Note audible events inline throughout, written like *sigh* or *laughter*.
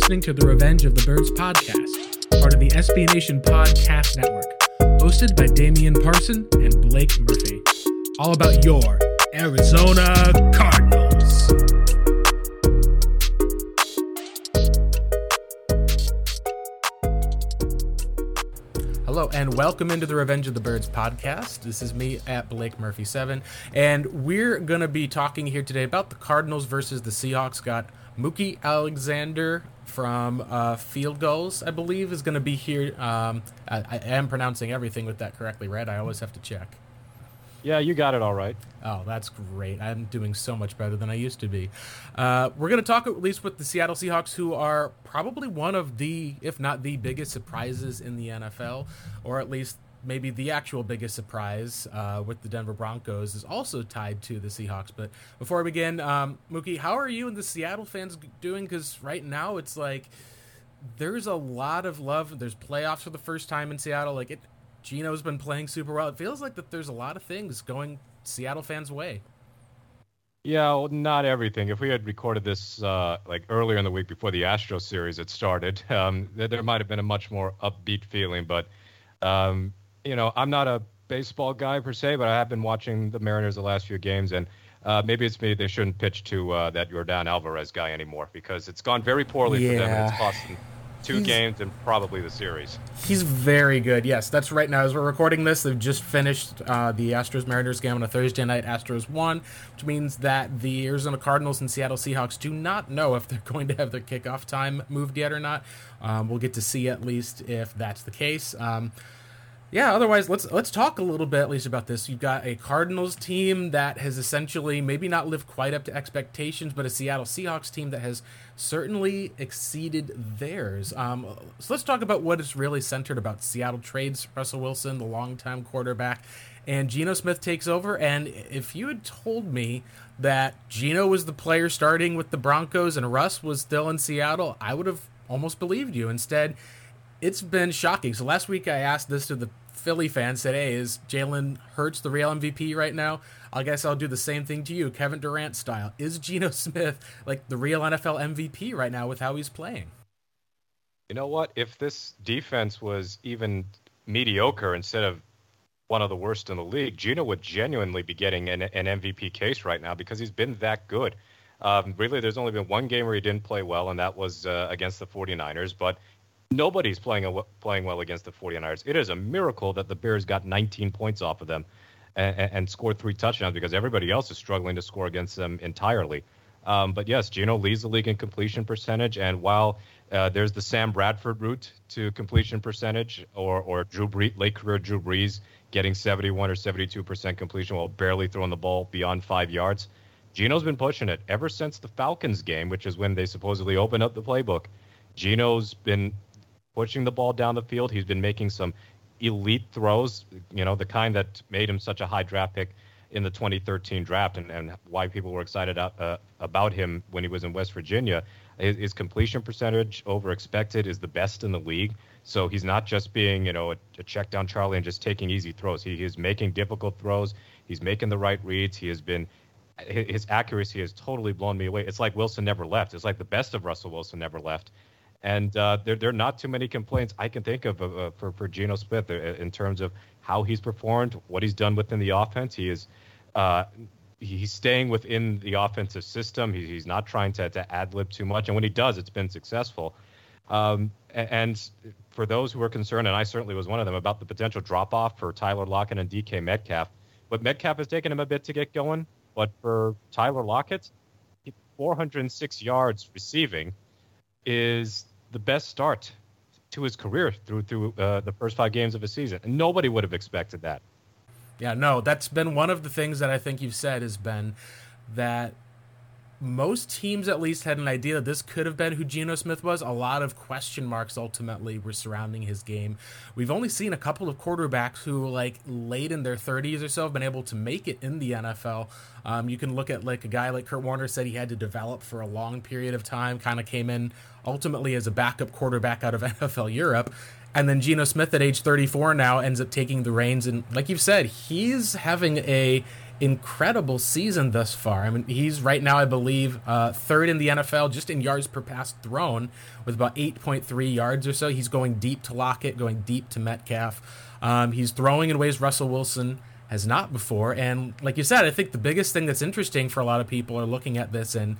listening to the Revenge of the Birds podcast, part of the SB Nation Podcast Network, hosted by Damian Parson and Blake Murphy. All about your Arizona Cardinals. Hello and welcome into the Revenge of the Birds podcast. This is me at Blake Murphy seven, and we're gonna be talking here today about the Cardinals versus the Seahawks. Got Mookie Alexander from uh, Field Gulls, I believe, is going to be here. Um, I, I, am pronouncing everything with that correctly, right? I always have to check. Yeah, you got it all right. Oh, that's great. I'm doing so much better than I used to be. Uh, we're going to talk at least with the Seattle Seahawks, who are probably one of the, if not the biggest surprises in the NFL, or at least maybe the actual biggest surprise uh, with the Denver Broncos is also tied to the Seahawks. But before we begin, um, Mookie, how are you and the Seattle fans doing? Because right now it's like there's a lot of love. There's playoffs for the first time in Seattle. Like it, Geno's been playing super well. It feels like that there's a lot of things going Seattle fans' way. Yeah, well, not everything. If we had recorded this uh, like earlier in the week before the Astro series had started, *laughs* um, there might have been a much more upbeat feeling. But um, you know, I'm not a baseball guy per se, but I have been watching the Mariners the last few games, and uh, maybe it's me. They shouldn't pitch to uh, that Yordan Alvarez guy anymore because it's gone very poorly yeah. for them, and it's cost them two he's, games and probably the series. He's very good. Yes, that's right now. As we're recording this, they've just finished uh, the Astros Mariners game on a Thursday night. Astros won, which means that the Arizona Cardinals and Seattle Seahawks do not know if they're *laughs* going to have their kickoff time moved yet or not. Um, we'll get to see at least if that's the case. Um, yeah, otherwise let's let's talk a little bit at least about this. You've got a Cardinals team that has essentially maybe not lived quite up to expectations, but a Seattle Seahawks team that has certainly exceeded theirs. Um, so let's talk about what is really centered about Seattle trades Russell Wilson, the longtime quarterback, and Geno Smith takes over. And if you had told me that Geno was the player starting with the Broncos and Russ was still in Seattle, I would have almost believed you. Instead, it's been shocking. So last week I asked this to the Philly fans said, "Hey, is Jalen Hurts the real MVP right now?" I guess I'll do the same thing to you, Kevin Durant style. Is Geno *laughs* Smith like the real NFL MVP right now with how he's playing? You know what? If this defense was even mediocre instead of one of the worst in the league, Geno would genuinely be getting an, an MVP case right now because he's been that good. Um, really, there's only been one game where he didn't play well, and that was uh, against the 49ers. But nobody's playing a, playing well against the 49ers. It is a miracle that the Bears got 19 points off of them and, and scored three touchdowns because everybody else is struggling to score against them entirely. Um, but yes, Geno leads the league in completion percentage, and while uh, there's the Sam Bradford route to completion percentage, or or Drew Brees, late career Drew Brees getting 71 or 72 percent completion while barely throwing the ball beyond five yards. Geno's been pushing it ever since the Falcons game, which is when they supposedly opened up the playbook. Geno's been pushing the ball down the field. He's been making some elite throws, you know, the kind that made him such a high draft pick in the 2013 draft and, and why people were excited uh, about him when he was in West Virginia. His, his, completion percentage over expected is the best in the league. So he's not just being, you know, a, a check down Charlie and just taking easy throws. He is making difficult throws. He's making the right reads. He has been his accuracy has totally blown me away. It's like Wilson never left. It's like the best of Russell Wilson never left. And uh, there, there are not too many complaints I can think of uh, for, for Geno Smith uh, in terms of how he's performed, what he's done within the offense. He is uh, he's staying within the offensive system. He, he's not trying to, to ad lib too much. And when he does, it's been successful. Um, and for those who are concerned, and I certainly was one of them, about the potential drop off for Tyler Lockett and DK Metcalf, but Metcalf has taken him a bit to get going. But for Tyler Lockett, 406 yards receiving is the best start to his career through through uh, the first five games of a season. And nobody would have expected that. Yeah, no, that's been one of the things that I think you've said has been that most teams at least had an idea that this could have been who Geno Smith was. A lot of question marks ultimately were surrounding his game. We've only seen a couple of quarterbacks who, like late in their 30s or so, have been able to make it in the NFL. Um, you can look at like a guy like Kurt Warner said he had to develop for a long period of time, kind of came in ultimately as a backup quarterback out of *laughs* NFL Europe. And then Geno Smith at age 34 now ends up taking the reins. And like you've said, he's having a incredible season thus far. I mean, he's right now, I believe, uh, third in the NFL just in yards per pass thrown with about 8.3 yards or so. He's going deep to Lockett, going deep to Metcalf. Um, he's throwing in ways Russell Wilson has not before. And like you said, I think the biggest thing that's interesting for a lot of people are looking at this and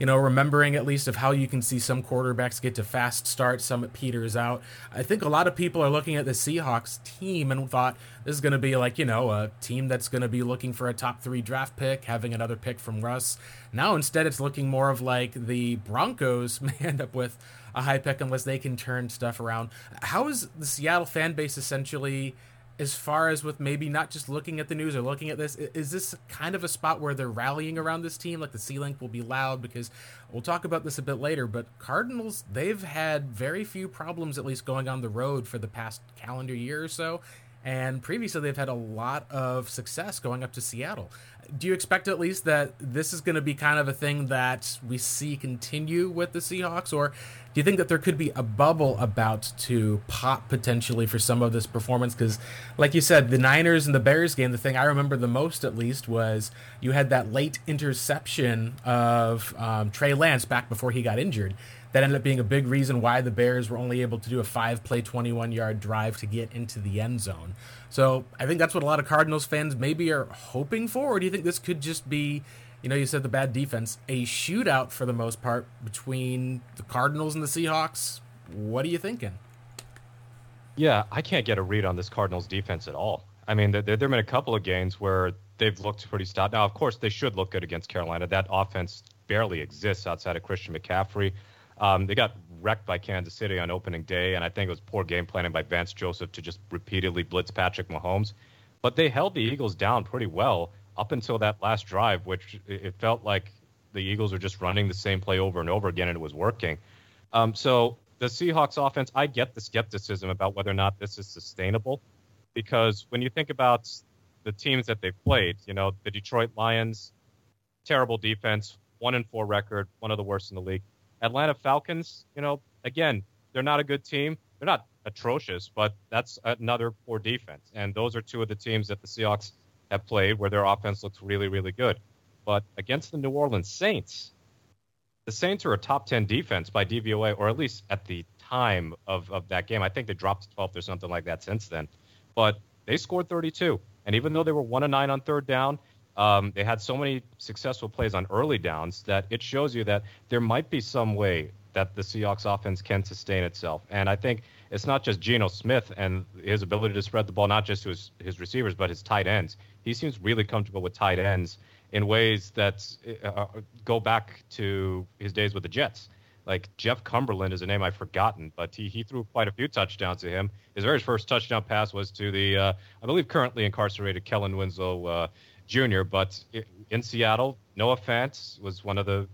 you know, remembering at least of how you can see some quarterbacks get to fast starts, some peters out. I think a lot of people are looking at the Seahawks team and thought this is going to be like, you know, a team that's going to be looking for a top three draft pick, having another pick from Russ. Now, instead, it's looking more of like the Broncos *laughs* may end up with a high pick unless they can turn stuff around. How is the Seattle fan base essentially? As far as with maybe not just looking at the news or looking at this, is this kind of a spot where they're rallying around this team? Like the C Link will be loud because we'll talk about this a bit later, but Cardinals, they've had very few problems, at least going on the road for the past calendar year or so. And previously, they've had a lot of success going up to Seattle. Do you expect at least that this is going to be kind of a thing that we see continue with the Seahawks, or do you think that there could be a bubble about to pop potentially for some of this performance? Because, like you said, the Niners and the Bears game, the thing I remember the most at least was you had that late interception of um, Trey Lance back before he got injured. That ended up being a big reason why the Bears were only able to do a five play, 21 yard drive to get into the end zone. So I think that's what a lot of Cardinals fans maybe are hoping for. Or do you think this could just be you know, you said the bad defense, a shootout for the most part between the Cardinals and the Seahawks. What are you thinking? Yeah, I can't get a read on this Cardinals defense at all. I mean, there, there have been a couple of games where they've looked pretty stout. Now, of course, they should look good against Carolina. That offense barely exists outside of Christian McCaffrey. Um, they got wrecked by Kansas City on opening day, and I think it was poor game planning by Vance Joseph to just repeatedly blitz Patrick Mahomes. But they held the Eagles down pretty well up until that last drive, which it felt like the Eagles were just running the same play over and over again, and it was working. Um, so the Seahawks offense, I get the skepticism about whether or not this is sustainable, because when you think about the teams that they've played, you know, the Detroit Lions, terrible defense, one and four record, one of the worst in the league. Atlanta Falcons, you know, again, they're not a good team. They're not atrocious, but that's another poor defense. And those are two of the teams that the Seahawks have played where their offense looks really, really good. But against the New Orleans Saints, the Saints are a top 10 defense by DVOA, or at least at the time of, of that game. I think they dropped to 12th or something like that since then. But they scored 32. And even though they were 1 and 9 on third down, um, they had so many successful plays on early downs that it shows you that there might be some way that the Seahawks offense can sustain itself. And I think it's not just Geno Smith and his ability to spread the ball, not just to his, his receivers, but his tight ends he seems really comfortable with tight ends in ways that uh, uh, go back to his days with the Jets. Like Jeff Cumberland is a name I've forgotten, but he, he threw quite a few touchdowns to him. His very first touchdown pass was to the, uh, I believe, currently incarcerated Kellen Winslow uh, Jr. But in Seattle, Noah Fant was one of the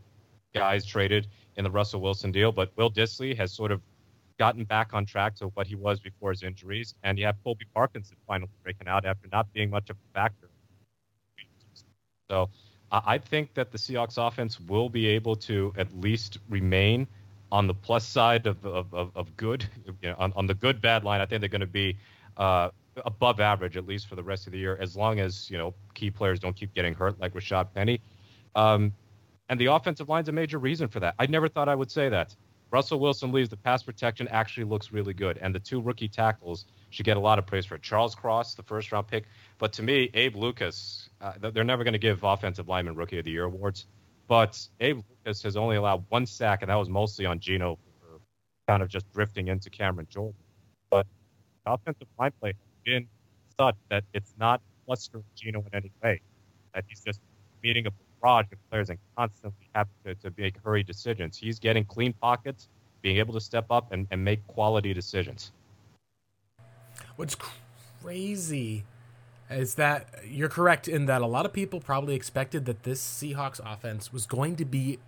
guys traded in the Russell Wilson deal. But Will Dissly has sort of gotten back on track to what he was before his injuries. And you have Colby Parkinson finally breaking out after not being much of a factor. So I think that the Seahawks offense will be able to at least remain on the plus side of, of, of, of good, you know, on, on, the good bad line. I think they're going to be uh, above average at least for the rest of the year, as long as you know key players don't keep getting hurt like Rashad Penny. Um, and the offensive line's a major reason for that. I never thought I would say that. Russell Wilson leaves. The pass protection actually looks really good, and the two rookie tackles should get a lot of praise for it. Charles Cross, the first round pick, but to me, Abe Lucas. Uh, they're never going to give offensive lineman rookie of the year awards, but Abe Lucas has only allowed one sack, and that was mostly on Geno kind of just drifting into Cameron Jordan. But offensive line play been such that it's not clustering Geno in any way. That he's just meeting a barrage of players and constantly have to, to make hurried decisions. He's getting clean pockets, being able to step up and, and make quality decisions. What's crazy is that you're correct in that a lot of people probably expected that this Seahawks offense was going to be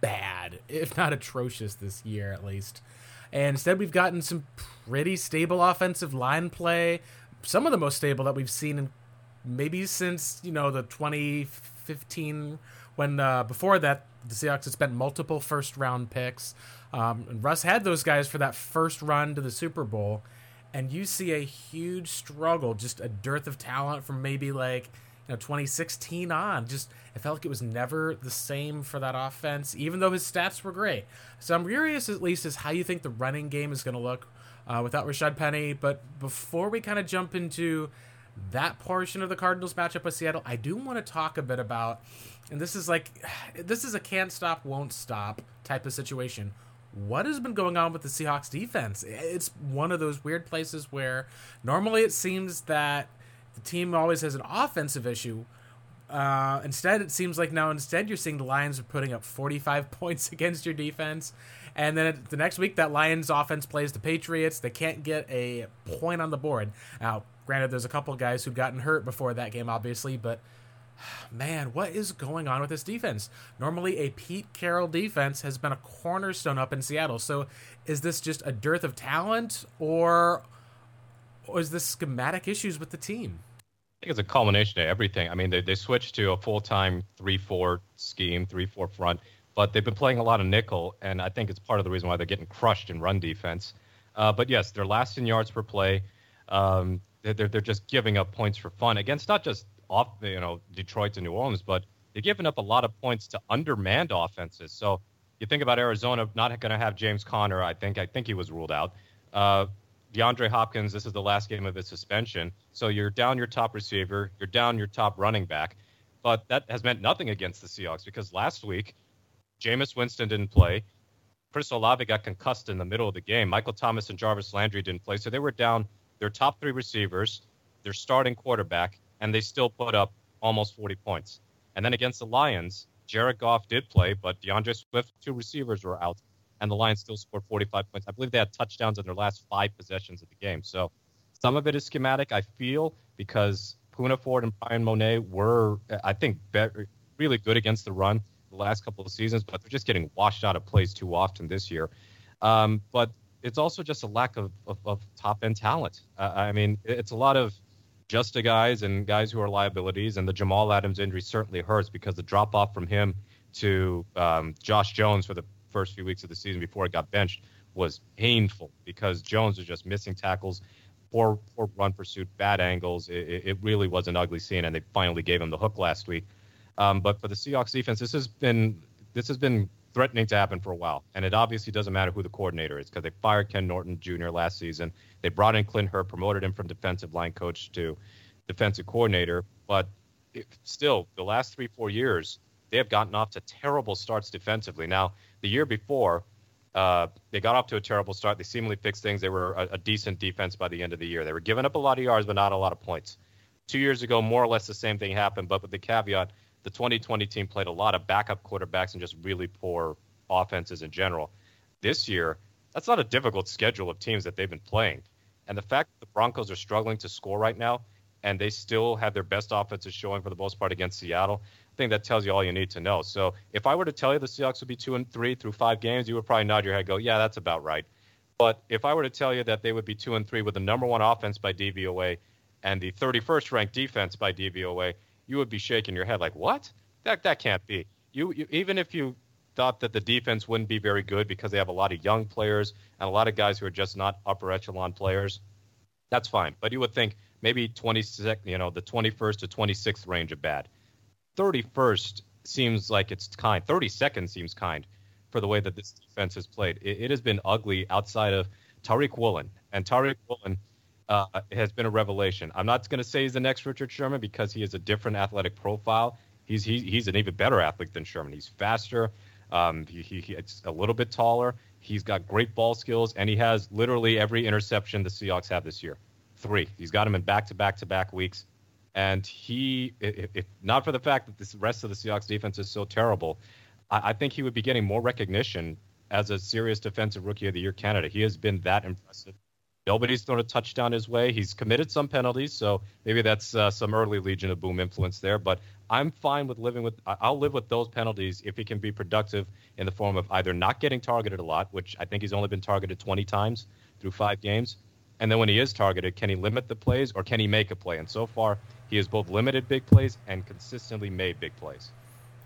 bad, if not atrocious this year at least. And instead, we've gotten some pretty stable offensive line play, some of the most stable that we've seen in maybe since you know the 2015 when uh, before that the Seahawks had spent multiple first round picks. Um, and Russ had those guys for that first run to the Super Bowl, and you see a huge struggle, just a dearth of talent from maybe like you know, 2016 on. Just it felt like it was never the same for that offense, even though his stats were great. So I'm curious, at least, as how you think the running game is going to look uh, without Rashad Penny. But before we kind of jump into that portion of the Cardinals matchup with Seattle, I do want to talk a bit about, and this is like, *sighs* this is a can't stop, won't stop type of situation. What has been going on with the Seahawks defense? It's one of those weird places where normally it seems that the team always has an offensive issue. Uh, instead, it seems like now instead you're seeing the Lions are putting up 45 *laughs* points against your defense, and then the next week that Lions offense plays the Patriots. They can't get a point on the board. Now, granted, there's a couple guys who've gotten hurt before that game, obviously, but *sighs* man, what is going on with this defense? Normally, a Pete Carroll defense has been a cornerstone up in Seattle. So, is this just a dearth of talent, or, or is this schematic issues with the team? I think it's a culmination of everything. I mean, they, they switched to a full time 3 4 scheme, 3 4 front, but they've been playing a lot of nickel, and I think it's part of the reason why they're getting crushed in run defense. Uh, but yes, they're last in yards per play. Um, they're, they're just giving up points for fun against not just off, you know, Detroit to New Orleans, but they're giving up a lot of points to undermanned offenses. So you think about Arizona not going to have James Conner. I think I think he was ruled out. Uh, DeAndre Hopkins, this is the last game of his suspension. So you're down your top receiver, you're down your top running back. But that has meant nothing against the Seahawks because last week, Jameis Winston didn't play. Chris Olave got concussed in the middle of the game. Michael Thomas and Jarvis Landry didn't play. So they were down their top three receivers, their starting quarterback, and they still put up almost 40 points. And then against the Lions, Jared Goff did play, but D'Andre Swift, two receivers were out, and the Lions still scored 45 points. I believe they had touchdowns in their last five possessions of the game. So some of it is schematic, I feel, because Poona Ford and Bryan Mone were, I think, better, really good against the run the last couple of seasons, but they're just getting washed out of plays too often this year. Um, but it's also just a lack of, of, of top end talent. Uh, I mean, it's a lot of just a guys and guys who are liabilities, and the Jamal Adams injury certainly hurts because the drop off from him to um, Josh Jones for the first few weeks of the season before it got benched was painful because Jones was just missing tackles, poor, poor run pursuit, bad angles. It, it really was an ugly scene, and they finally gave him the hook last week. Um, but for the Seahawks defense, this has been this has been threatening to happen for a while. And it obviously doesn't matter who the coordinator is because they fired Ken Norton Jr. last season. They brought in Clint Hurtt, promoted him from defensive line coach to defensive coordinator. But it, still, the last three, four years, they have gotten off to terrible starts defensively. Now, the year before, uh, they got off to a terrible start. They seemingly fixed things. They were a, a decent defense by the end of the year. They were giving up a lot of yards, but not a lot of points. Two years ago, more or less the same thing happened, but with the caveat the 2020 team played a lot of backup quarterbacks and just really poor offenses in general. This year, that's not a difficult schedule of teams that they've been playing. And the fact that the Broncos are struggling to score right now and they still have their best offenses showing for the most part against Seattle, think that tells you all you need to know. So if I were to tell you the Seahawks would be two and three through five games, you would probably nod your head, go, yeah, that's about right. But if I were to tell you that they would be two and three with the number one offense by DVOA and the 31st ranked defense by DVOA, you would be shaking your head like, what? That that can't be. You, you even if you thought that the defense wouldn't be very good because they have a lot of young players and a lot of guys who are just not upper echelon players, that's fine. But you would think maybe 26, you know, the 21st to 26th range of bad. 31st seems like it's kind. 32nd seems kind for the way that this defense has played. It, it has been ugly outside of Tariq Woolen, and Tariq Woolen uh, has been a revelation. I'm not going to say he's the next Richard Sherman because he has a different athletic profile. He's he, he's an even better athlete than Sherman. He's faster. Um, he, he, he's a little bit taller. He's got great ball skills, and he has literally every interception the Seahawks have this year. Three. He's got him in back to back to back weeks. And he, if, not for the fact that the rest of the Seahawks defense is so terrible, I, I think he would be getting more recognition as a serious defensive rookie of the year candidate. He has been that impressive Nobody's thrown a touchdown his way. He's committed some penalties, so maybe that's uh, some early Legion of Boom influence there. But I'm fine with living with. I'll live with those penalties if he can be productive in the form of either not getting targeted a lot, which I think he's only been targeted 20 times through five games, and then when he is targeted, can he limit the plays or can he make a play? And so far, he has both limited big plays and consistently made big plays.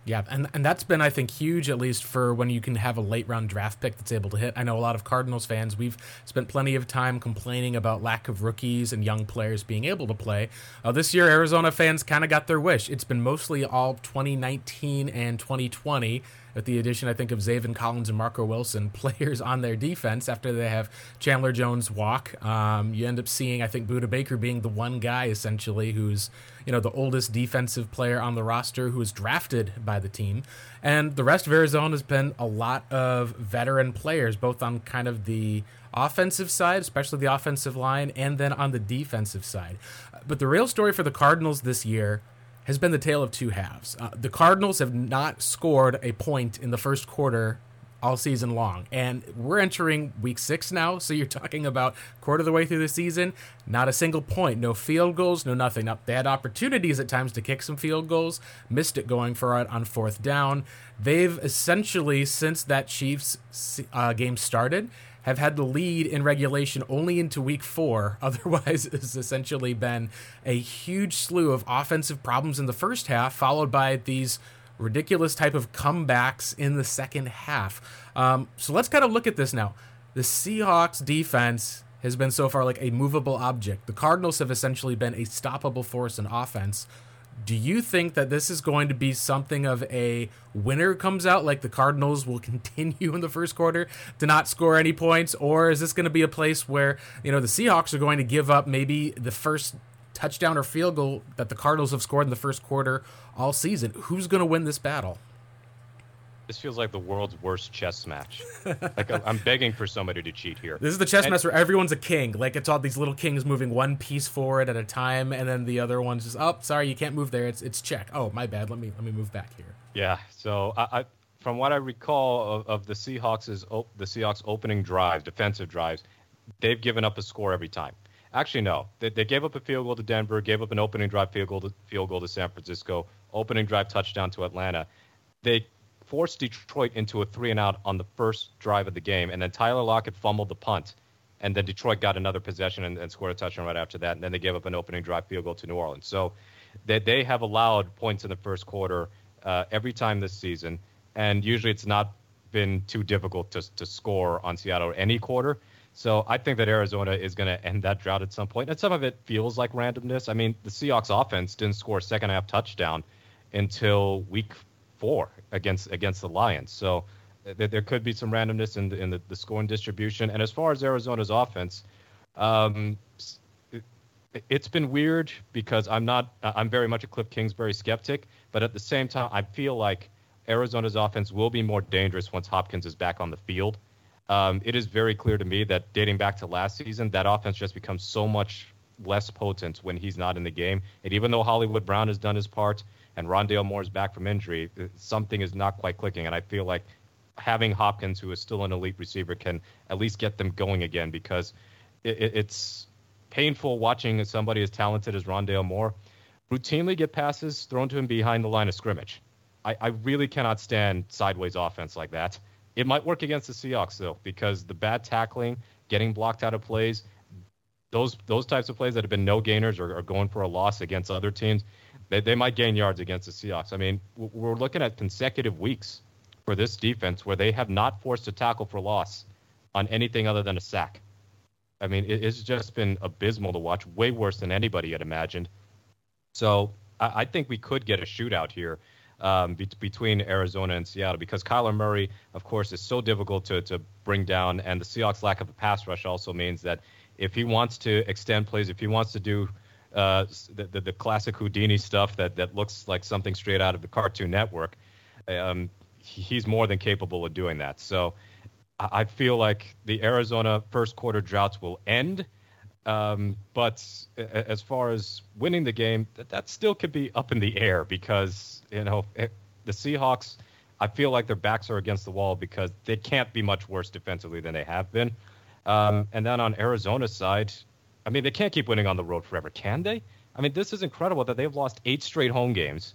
Yeah, and and that's been I think huge at least for when you can have a late round draft pick that's able to hit. I know a lot of Cardinals fans we've spent plenty of time complaining about lack of rookies and young players being able to play. Uh, this year Arizona fans kind of got their wish. It's been mostly all 2019 and 2020 with the addition, I think, of Zaven Collins and Marco Wilson, *laughs* players on their defense after they have Chandler Jones walk. Um, you end up seeing, I think, Budda Baker being the one guy essentially who's, you know, the oldest defensive player on the roster who was drafted by the team. And the rest of Arizona has been a lot of veteran players, both on kind of the offensive side, especially the offensive line, and then on the defensive side. But the real story for the Cardinals this year has been the tale of two halves. Uh, the Cardinals have not scored a point in the first quarter all season long. And we're entering week six now, so you're talking about quarter of the way through the season, not a single point, no field goals, no nothing. Now, they had opportunities at times to kick some field goals, missed it going for it on fourth down. They've essentially, since that Chiefs uh, game started, have had the lead in regulation only into week four. *laughs* Otherwise, it's essentially been a huge slew of offensive problems in the first half, followed by these ridiculous type of comebacks in the second half. Um, so let's kind of look at this now. The Seahawks defense has been so far like a movable object. The Cardinals have essentially been a stoppable force in offense. Do you think that this is going to be something of a winner comes out, like the Cardinals will *laughs* continue in the first quarter to not score any points, or is this going to be a place where you know the Seahawks are going to give up maybe the first touchdown or field goal that the Cardinals have scored in the first quarter all season? Who's going to win this battle? This feels like the world's worst chess match. *laughs* like I'm begging for somebody to cheat here. This is the chess and, match where everyone's a king. Like it's all these little kings moving one piece forward at a time, and then the other one's just, oh, sorry, you can't move there. It's it's check. Oh, my bad. Let me let me move back here. Yeah. So I, I from what I recall of, of the Seahawks is the Seahawks opening drive, defensive drives, they've given up a score every time. Actually, no. They, they gave up a field goal to Denver, gave up an opening drive field goal to field goal to San Francisco, opening drive touchdown to Atlanta. They forced Detroit into a three and out on the first drive of the game, and then Tyler Lockett fumbled the punt, and then Detroit got another possession and, and scored a touchdown right after that, and then they gave up an opening drive field goal to New Orleans. So they they have allowed points in the first quarter uh, every time this season, and usually it's not been too difficult to to score on Seattle any quarter. So I think that Arizona is going to end that drought at some point. And some of it feels like randomness. I mean, the Seahawks offense didn't score a second half touchdown until week four against against the Lions. So th- there could be some randomness in the, in the, the scoring distribution. And as far as Arizona's offense, um, it, it's been weird because I'm not I'm very much a Cliff Kingsbury skeptic, but at the same time I feel like Arizona's offense will be more dangerous once Hopkins is back on the field. Um, it is very clear to me that dating back to last season, that offense just becomes so much less potent when he's not in the game. And even though Hollywood Brown has done his part, and Rondale Moore is back from injury, something is not quite clicking. And I feel like having Hopkins, who is still an elite receiver, can at least get them going again because it, it's painful watching somebody as talented as Rondale Moore routinely get passes thrown to him behind the line of scrimmage. I, I really cannot stand sideways offense like that. It might work against the Seahawks though, because the bad tackling, getting blocked out of plays, those those types of plays that have been no gainers or are going for a loss against other teams, they, they might gain yards against the Seahawks. I mean, we're looking at consecutive weeks for this defense where they have not forced a tackle for loss on anything other than a sack. I mean, it's just been abysmal to watch, way worse than anybody had imagined. So I, think we could get a shootout here um, be- between Arizona and Seattle because Kyler Murray, of course, is so difficult to, to bring down, and the Seahawks' lack of a pass rush also means that if he wants to extend plays, if he wants to do uh, the, the, the classic Houdini stuff that that looks like something straight out of the Cartoon Network. Um, he's more than capable of doing that. So I feel like the Arizona first quarter droughts will end. Um, but as far as winning the game, that, that still could be up in the air because you know it, the Seahawks. I feel like their backs are against the wall because they can't be much worse defensively than they have been. Um, and then on Arizona's side, I mean, they can't keep winning on the road forever, can they? I mean, this is incredible that they've lost eight straight home games,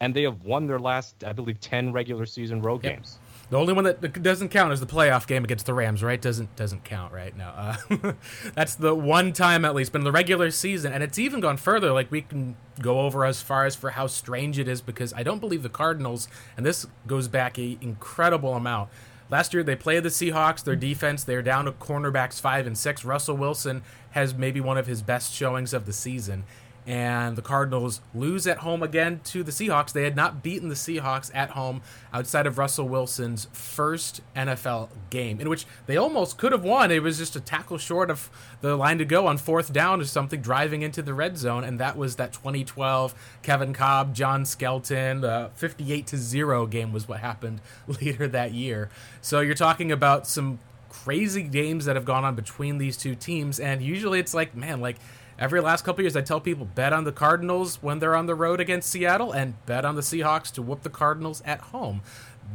and they have won their last, I believe, ten regular season road yep. games. The only one that doesn't count is the playoff game against the Rams, right? Doesn't doesn't count, right? No, uh, *laughs* that's the one time at least. But in the regular season, and it's even gone further. Like we can go over as far as for how strange it is because I don't believe the Cardinals, and this goes back a incredible amount. Last year they played the Seahawks. Their defense, they're down to cornerbacks five and six. Russell Wilson has maybe one of his best showings of the season and the Cardinals lose at home again to the Seahawks. They had not beaten the Seahawks at home outside of Russell Wilson's first NFL game, in which they almost could have won. It was just a tackle short of the line to go on fourth down or something, driving into the red zone, and that was that 2012 Kevin Kolb, John Skelton, the 58 to zero game was what happened *laughs* later that year. So you're talking about some crazy games that have gone on between these two teams, and usually it's like, man, like every last couple years, I tell people bet on the Cardinals when they're on the road against Seattle, and bet on the Seahawks to whoop the Cardinals at home.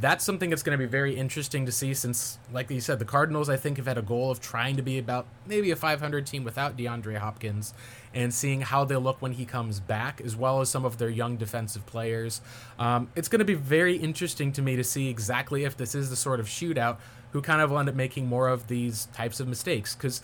That's something that's going to be very interesting to see since, like you said, the Cardinals, I think, have had a goal of trying to be about maybe a 500 team without DeAndre Hopkins and seeing how they look when he comes back, as well as some of their young defensive players. Um, it's going to be very interesting to me to see exactly if this is the sort of shootout who kind of will end up making more of these types of mistakes. Because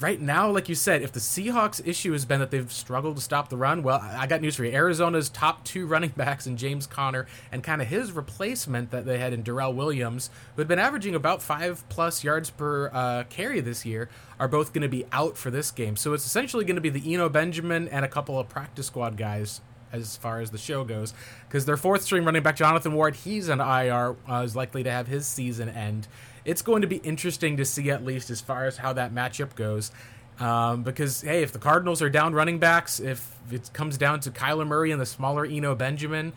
right now, like you said, if the Seahawks' issue has been that they've struggled to stop the run, well, I got news for you. Arizona's top two running *laughs* backs in James Conner and kind of his replacement that they had in Darrel Williams, who had been averaging about five plus yards per uh, carry this year, are both going to be out for this game. So it's essentially going to be the Eno Benjamin and a couple of practice squad guys as far as the show goes, because their fourth string running back Jonathan Ward, he's an IR, uh, is likely to have his season end it's going to be interesting to see at least as far as how that matchup goes. Um, because hey, if the Cardinals are down running backs, if it comes down to Kyler Murray and the smaller Eno Benjamin,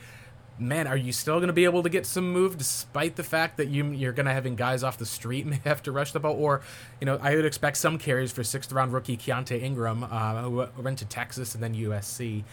man, are you still going to be able to get some move despite the fact that you you're going to having guys off the street *laughs* may have to rush the ball, or you know I would expect some carries for sixth round rookie Keaontay Ingram, uh, who went to Texas and then USC.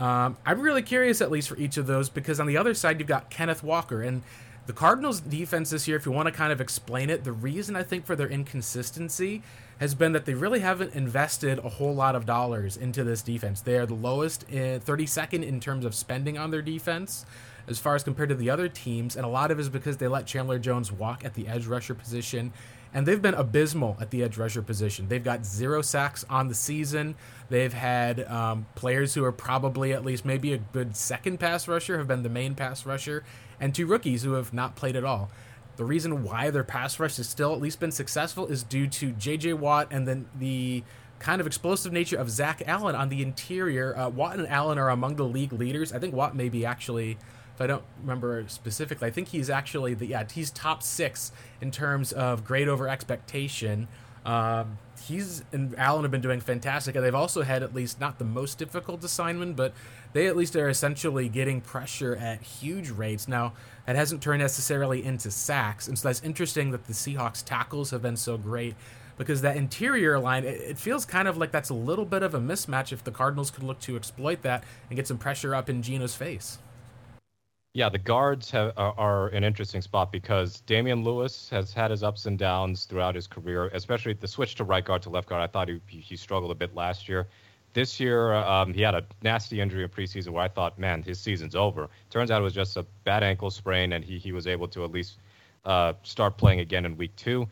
Um, I'm really curious at least for each of those because on the other side you've got Kenneth Walker and the Cardinals' defense this year, if you want to kind of explain it, the reason I think for their inconsistency has been that they really haven't invested a whole lot of dollars into this defense. They are the lowest, eh, in, 32nd in terms of spending on their defense as far as compared to the other teams, and a lot of it is because they let Chandler Jones walk at the edge rusher position, and they've been abysmal at the edge rusher position. They've got zero sacks on the season. They've had um, players who are probably at least maybe a good second pass rusher have been the main pass rusher, and two rookies who have not played at all. The reason why their pass rush has still at least been successful is due to J.J. Watt and then the kind of explosive nature of Zach Allen on the interior. Uh, Watt and Allen are among the league leaders. I think Watt may be actually, if I don't remember specifically, I think he's actually the yeah he's top six in terms of grade over expectation. Um, he's and Allen have been doing fantastic, and they've also had at least not the most difficult assignment, but they at least are essentially getting pressure at huge rates. Now, that hasn't turned necessarily into sacks, and so that's interesting that the Seahawks tackles have been so great because that interior line, it, it feels kind of like that's a little bit of a mismatch if the Cardinals could look to exploit that and get some pressure up in Geno's face. Yeah, the guards have, are, are, an interesting spot because Damien Lewis has had his ups and downs throughout his career, especially the switch to right guard to left guard. I thought he, he struggled a bit last year. This year, um, he had a nasty injury in preseason where I thought, man, his season's over. Turns out it was just a bad ankle sprain, and he, he was able to at least uh, start playing again in week two.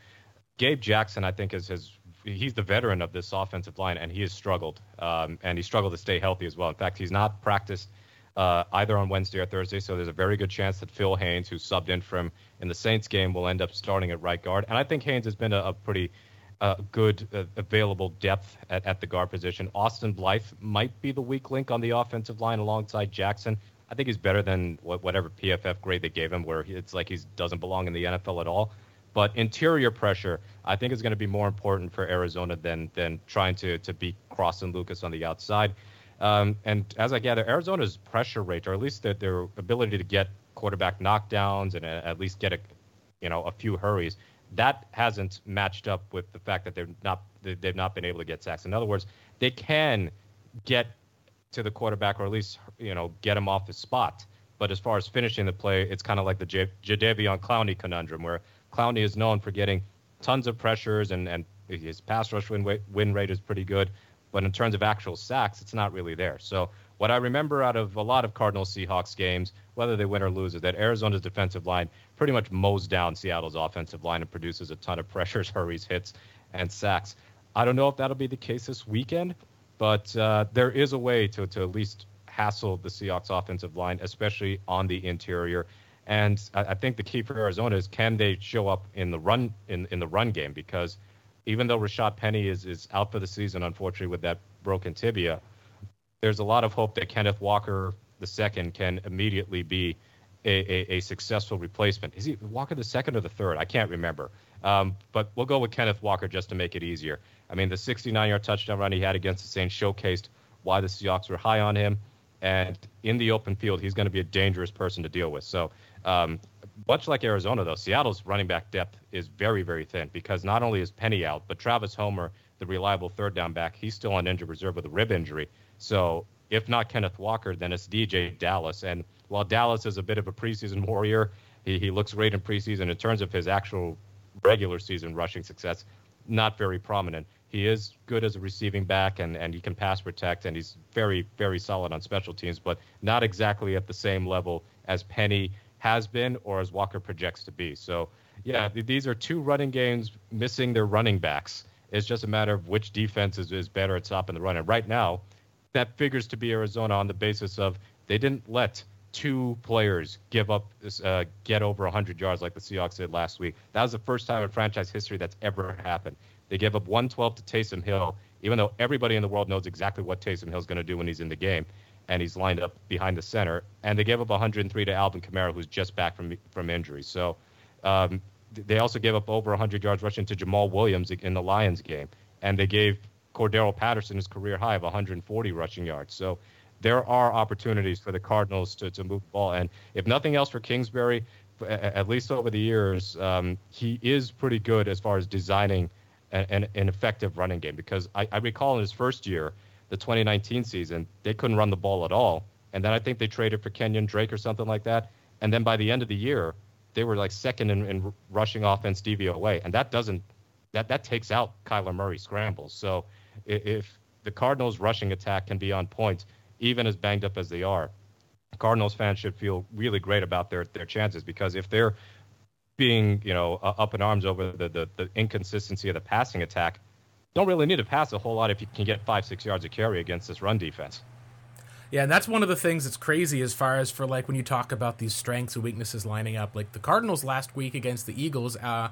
Gabe Jackson, I think, is his he's the veteran of this offensive line, and he has struggled, um, and he struggled to stay healthy as well. In fact, he's not practiced – uh, either on Wednesday or Thursday. So there's a very good chance that Phil Haynes, who subbed in from in the Saints game, will end up starting at right guard. And I think Haynes has been a, a pretty uh, good uh, available depth at, at the guard position. Austin Blythe might be the weak link on the offensive line alongside Jackson. I think he's better than whatever PFF grade they gave him, where it's like he doesn't belong in the NFL at all. But interior pressure, I think, is going to be more important for Arizona than than trying to to beat Cross and Lucas on the outside. Um, and as I gather, Arizona's pressure rate, or at least their, their ability to get quarterback knockdowns and at least get a, you know, a few hurries, that hasn't matched up with the fact that they're not they've not been able to get sacks. In other words, they can get to the quarterback or at least you know get him off his spot. But as far as finishing the play, it's kind of like the J- Jadeveon Clowney conundrum, where Clowney is known for getting tons of pressures and, and his pass rush win, win rate is pretty good. But in terms of actual sacks, it's not really there. So what I remember out of a lot of Cardinals Seahawks games, whether they win or lose, is that Arizona's defensive line pretty much mows down Seattle's offensive line and produces a ton of pressures, *laughs* hurries, hits, and sacks. I don't know if that'll be the case this weekend, but uh, there is a way to, to at least hassle the Seahawks offensive line, especially on the interior. And I, I think the key for Arizona is can they show up in the run in, in the run game because even though Rashad Penny is, is out for the season, unfortunately, with that broken tibia, there's a lot of hope that Kenneth Walker second can immediately be a, a, a, successful replacement. Is he Walker the second or the third? I can't remember. Um, but we'll go with Kenneth Walker just to make it easier. I mean, the 69-yard touchdown run he had against the Saints showcased why the Seahawks were high on him. And in the open field, he's going to be a dangerous person to deal with. So, um, much like Arizona, though, Seattle's running back depth is very, very thin because not only is Penny out, but Travis Homer, the reliable third down back, he's still on injured reserve with a rib injury. So, if not Kenneth Walker, then it's DJ Dallas. And while Dallas is a bit of a preseason *laughs* warrior, he, he looks great in preseason. In terms of his actual regular season rushing success, not very prominent. He is good as a receiving back and, and he can pass protect and he's very, very solid on special teams, but not exactly at the same level as Penny has been or as Walker projects to be. So, yeah, these are two running games missing their running backs. It's just a matter of which defense is, is better at stopping the run. And right now, that figures to be Arizona on the basis of they didn't let two players give up uh, get over 100 yards like the Seahawks did last week. That was the first time in franchise history that's ever happened. They gave up 112 to Taysom Hill, even though everybody in the world knows exactly what Taysom Hill's going to do when he's in the game, and he's lined up behind the center. And they gave up 103 to Alvin Kamara, who's just back from from injury. So um, they also gave up over 100 yards rushing to Jamaal Williams in the Lions game, and they gave Cordarrelle Patterson his career high of 140 rushing yards. So there are opportunities for the Cardinals to, to move the ball. And if nothing else for Kingsbury, at least over the years, um, he is pretty good as far as designing an, an effective running game. Because I, I recall in his first year, the 2019 season, they couldn't run the ball at all. And then I think they traded for Kenyon Drake or something like that. And then by the end of the year, they were like second in, in rushing offense DVOA, and that doesn't that that takes out Kyler Murray scrambles. So if the Cardinals' rushing attack can be on point, even as banged up as they are, Cardinals fans should feel really great about their their chances because if they're being you know up in arms over the, the, the inconsistency of the passing attack, don't really need to pass a whole lot if you can get five six yards of carry against this run defense. Yeah, and that's one of the things that's crazy as far as for like when you talk about these strengths and weaknesses lining up. Like the Cardinals last week against the Eagles uh,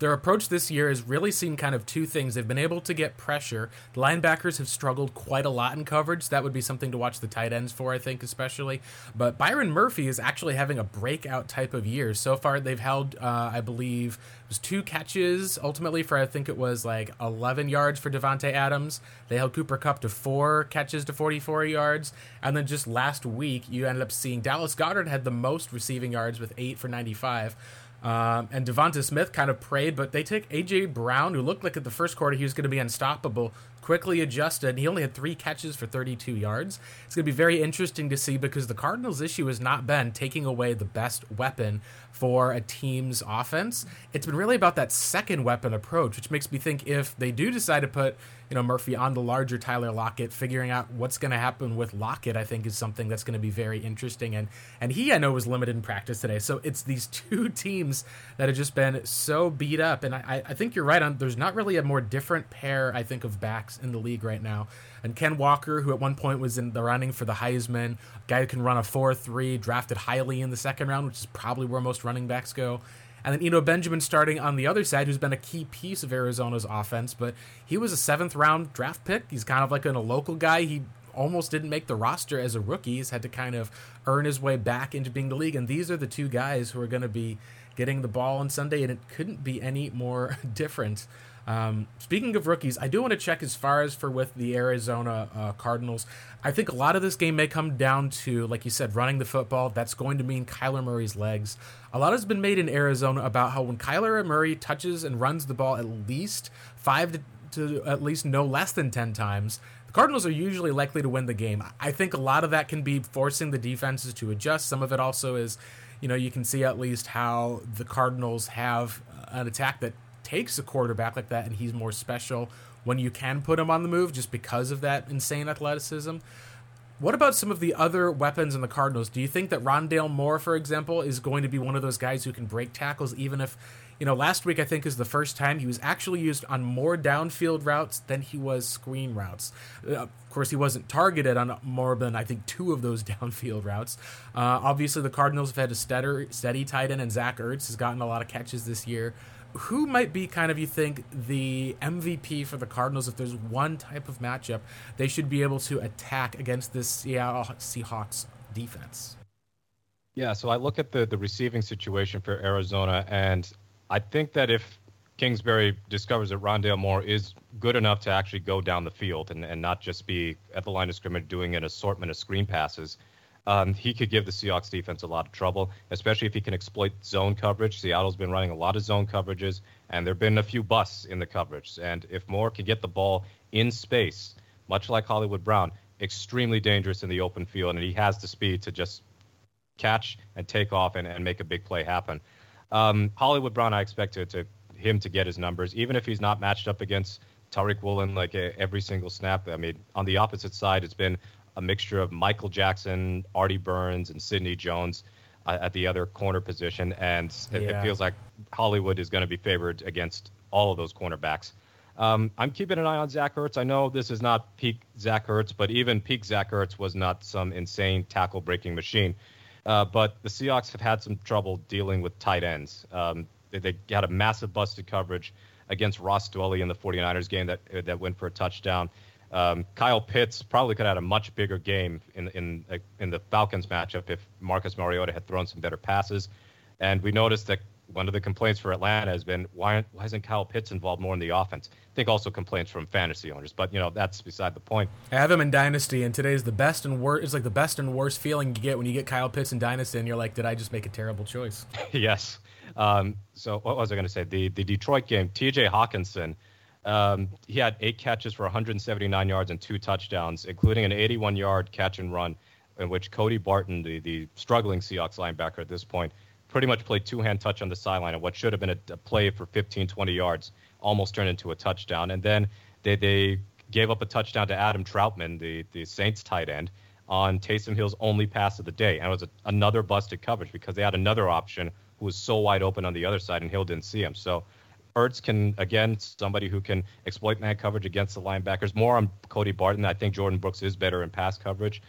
their approach this year has really seen kind of two things. They've been able to get pressure. The linebackers have struggled quite a lot in coverage. That would be something to watch the tight ends for, I think, especially. But Byron Murphy is actually having a breakout type of year. So far, they've held, uh, I believe, it was two catches ultimately for, I think it was like 11 yards for Davante Adams. They held Cooper Kupp to four catches to 44 yards. And then just last week, you ended up seeing Dallas Goedert had the most receiving yards with eight for 95. Um, and Devonta Smith kind of prayed, but they take AJ Brown, who looked like at the first quarter he was going to be unstoppable, quickly adjusted. He only had three catches for 32 yards. It's going to be very interesting to see because the Cardinals' issue has not been taking away the best weapon for a team's offense. It's been really about that second weapon approach, which makes me think if they do decide to put you know Murphy on the larger Tyler Lockett, figuring out what's going to happen with Lockett, I think is something that's going to be very interesting. And and he I know was limited in practice today, so it's these *laughs* two teams that have just been so beat up. And I, I think you're right on. There's not really a more different pair I think of backs in the league right now. And Ken Walker, who at one point was in the running for the Heisman, guy who can run a 4 3, drafted highly in the second round, which is probably where most running backs go. And then Eno Benjamin starting on the other side, who's been a key piece of Arizona's offense, but he was a seventh round draft pick. He's kind of like a local guy. He almost didn't make the roster as a rookie. He's had to kind of earn his way back into being the league. And these are the two guys who are going to be getting the ball on Sunday, and it couldn't be any more *laughs* different. Um, speaking of rookies, I do want to check as far as for with the Arizona uh, Cardinals. I think a lot of this game may come down to, like you said, running the football. That's going to mean Kyler Murray's legs. A lot has been made in Arizona about how when Kyler Murray touches and runs the ball at least five to, to at least no less than 10 times, the Cardinals are usually likely to win the game. I think a lot of that can be forcing the defenses to adjust. Some of it also is, you know, you can see at least how the Cardinals have an attack that takes a quarterback like that and he's more special when you can put him on the move just because of that insane athleticism. What about some of the other weapons in the Cardinals? Do you think that Rondale Moore, for example, is going to be one of those guys who can break tackles, even if, you know, last week I think is the first time he was actually used on more downfield routes than he was screen routes. Uh, of course, he wasn't targeted on more than I think two of those *laughs* downfield routes. Uh, obviously, the Cardinals have had a steady, steady tight end, and Zach Ertz has gotten a lot of catches this year who might be kind of you think the MVP for the Cardinals if there's one type of matchup they should be able to attack against this Seattle Seahawks defense? Yeah, so I look at the the receiving situation for Arizona, and I think that if Kingsbury discovers that Rondale Moore is good enough to actually go down the field and, and not just be at the line of scrimmage doing an assortment of screen passes, um, he could give the Seahawks defense a lot of trouble, especially if he can exploit zone coverage. Seattle's been running a lot of zone coverages, and there have been a few busts in the coverage. And if Moore can get the ball in space, much like Hollywood Brown, extremely dangerous in the open field, and he has the speed to just catch and take off and, and make a big play happen. Um, Hollywood Brown, I expect to, to him to get his numbers, even if he's not matched up against Tariq Woolen like every single snap. I mean, on the opposite side, it's been a mixture of Michael Jackson, Artie Burns, and Sidney Jones uh, at the other corner position, and it, yeah. it feels like Hollywood is going to be favored against all of those cornerbacks. Um, I'm keeping an eye on Zach Ertz. I know this is not peak Zach Ertz, but even peak Zach Ertz was not some insane tackle breaking machine. Uh, but the Seahawks have had some trouble dealing with tight ends. Um, they, they, had a massive busted coverage against Ross Dwelley in the 49ers game that that went for a touchdown. Um, Kyle Pitts probably could have had a much bigger game in in in the Falcons matchup if Marcus Mariota had thrown some better passes. And we noticed that one of the complaints for Atlanta has been why why isn't Kyle Pitts involved more in the offense? I think also complaints from fantasy owners, but you know that's beside the point. I have him in Dynasty, and today's the best and worst. It's like the best and worst feeling you get when you get Kyle Pitts in Dynasty, and you're like, did I just make a terrible choice? *laughs* yes. Um, so what was I going to say? The the Detroit game, T.J. Hockenson um, he had eight catches for 179 yards and two touchdowns, including an 81 yard catch and run, in which Cody Barton, the, the struggling Seahawks linebacker at this point, pretty much played two hand touch on the sideline. And what should have been a, a, play for 15, 20 yards almost turned into a touchdown. And then they, they gave up a touchdown to Adam Trautman, the, the Saints tight end, on Taysom Hill's only pass of the day. And it was a, another busted coverage because they had another option who was so wide open on the other side, and Hill didn't see him. So Ertz can again somebody who can exploit man coverage against the linebackers. More on Cody Barton. I think Jordyn Brooks is better in pass coverage,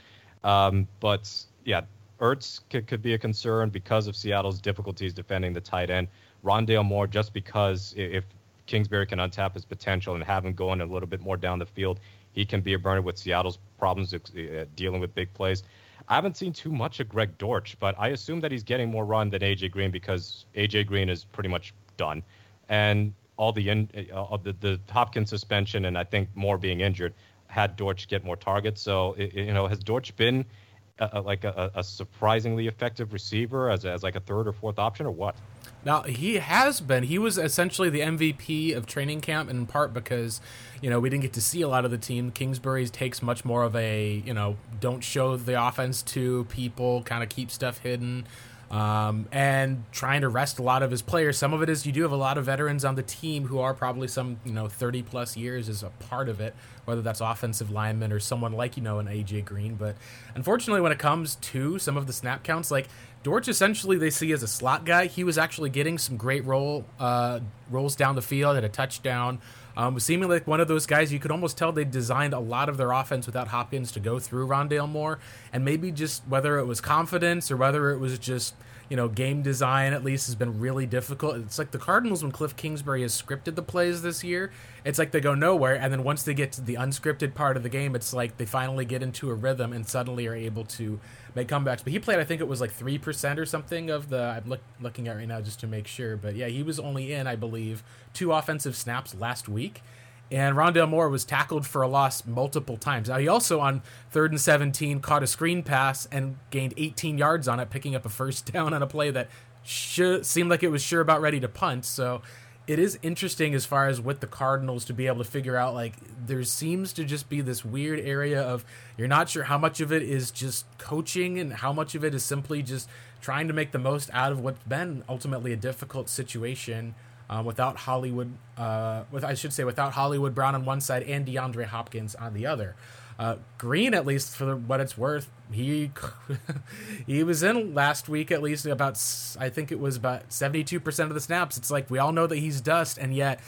um, but yeah, Ertz could, could be a concern because of Seattle's difficulties defending the tight end. Rondale Moore, just because if Kingsbury can untap his potential and have him going a little bit more down the field, he can be a burner with Seattle's problems uh, dealing with big plays. I haven't seen too much of Greg Dortch, but I assume that he's getting more run than AJ Green because AJ Green is pretty much done and all the in, uh, the, the Hopkins suspension and I think Moore being injured had Dortch get more targets. So it, you know, has Dortch been a, a, like a, a, surprisingly effective receiver as, as like a third or fourth option or what? Now he has been. He was essentially the MVP of training camp, in part because you know we didn't get to see a lot of the team. Kingsbury takes much more of a you know don't show the offense to people, kind of keep stuff hidden um, and trying to rest a lot of his players. Some of it is you do have a lot of veterans on the team who are probably some, you know, 30 plus years is a part of it, whether that's offensive lineman or someone like, you know, an AJ Green. But unfortunately, when it comes to some of the snap counts, like Dortch essentially they see as a slot guy, he was actually getting some great roll uh, rolls down the field, at a touchdown. Um, seeming like one of those guys you could almost tell they designed a lot of their offense without Hopkins to go through Rondale Moore, and maybe just whether it was confidence or whether it was just you know game design at least has been really difficult. It's like the Cardinals when Cliff Kingsbury has scripted the plays this year, it's like they go nowhere, and then once they get to the unscripted part of the game, it's like they finally get into a rhythm and suddenly are able to make comebacks. But he played, I think it was like three percent or something of the. I'm look, looking at right now just to make sure, but yeah, he was only in, I believe, two offensive snaps last week. And Rondale Moore was tackled for a loss multiple times. Now he also on third and 17 caught a screen pass and gained 18 yards on it, picking up a first *laughs* down on a play that seemed like it was sure about ready to punt. So it is interesting as far as with the Cardinals to be able to figure out like there seems to just be this weird area of you're not sure how much of it is just coaching and how much of it is simply just trying to make the most out of what's been ultimately a difficult situation um, without Hollywood, uh, with I should say without Hollywood Brown on one side and DeAndre Hopkins on the other. Uh, Green, at least for what it's worth, he *laughs* he was in last week at least about I think it was about seventy two percent of the snaps. It's like we all know that he's dust, and yet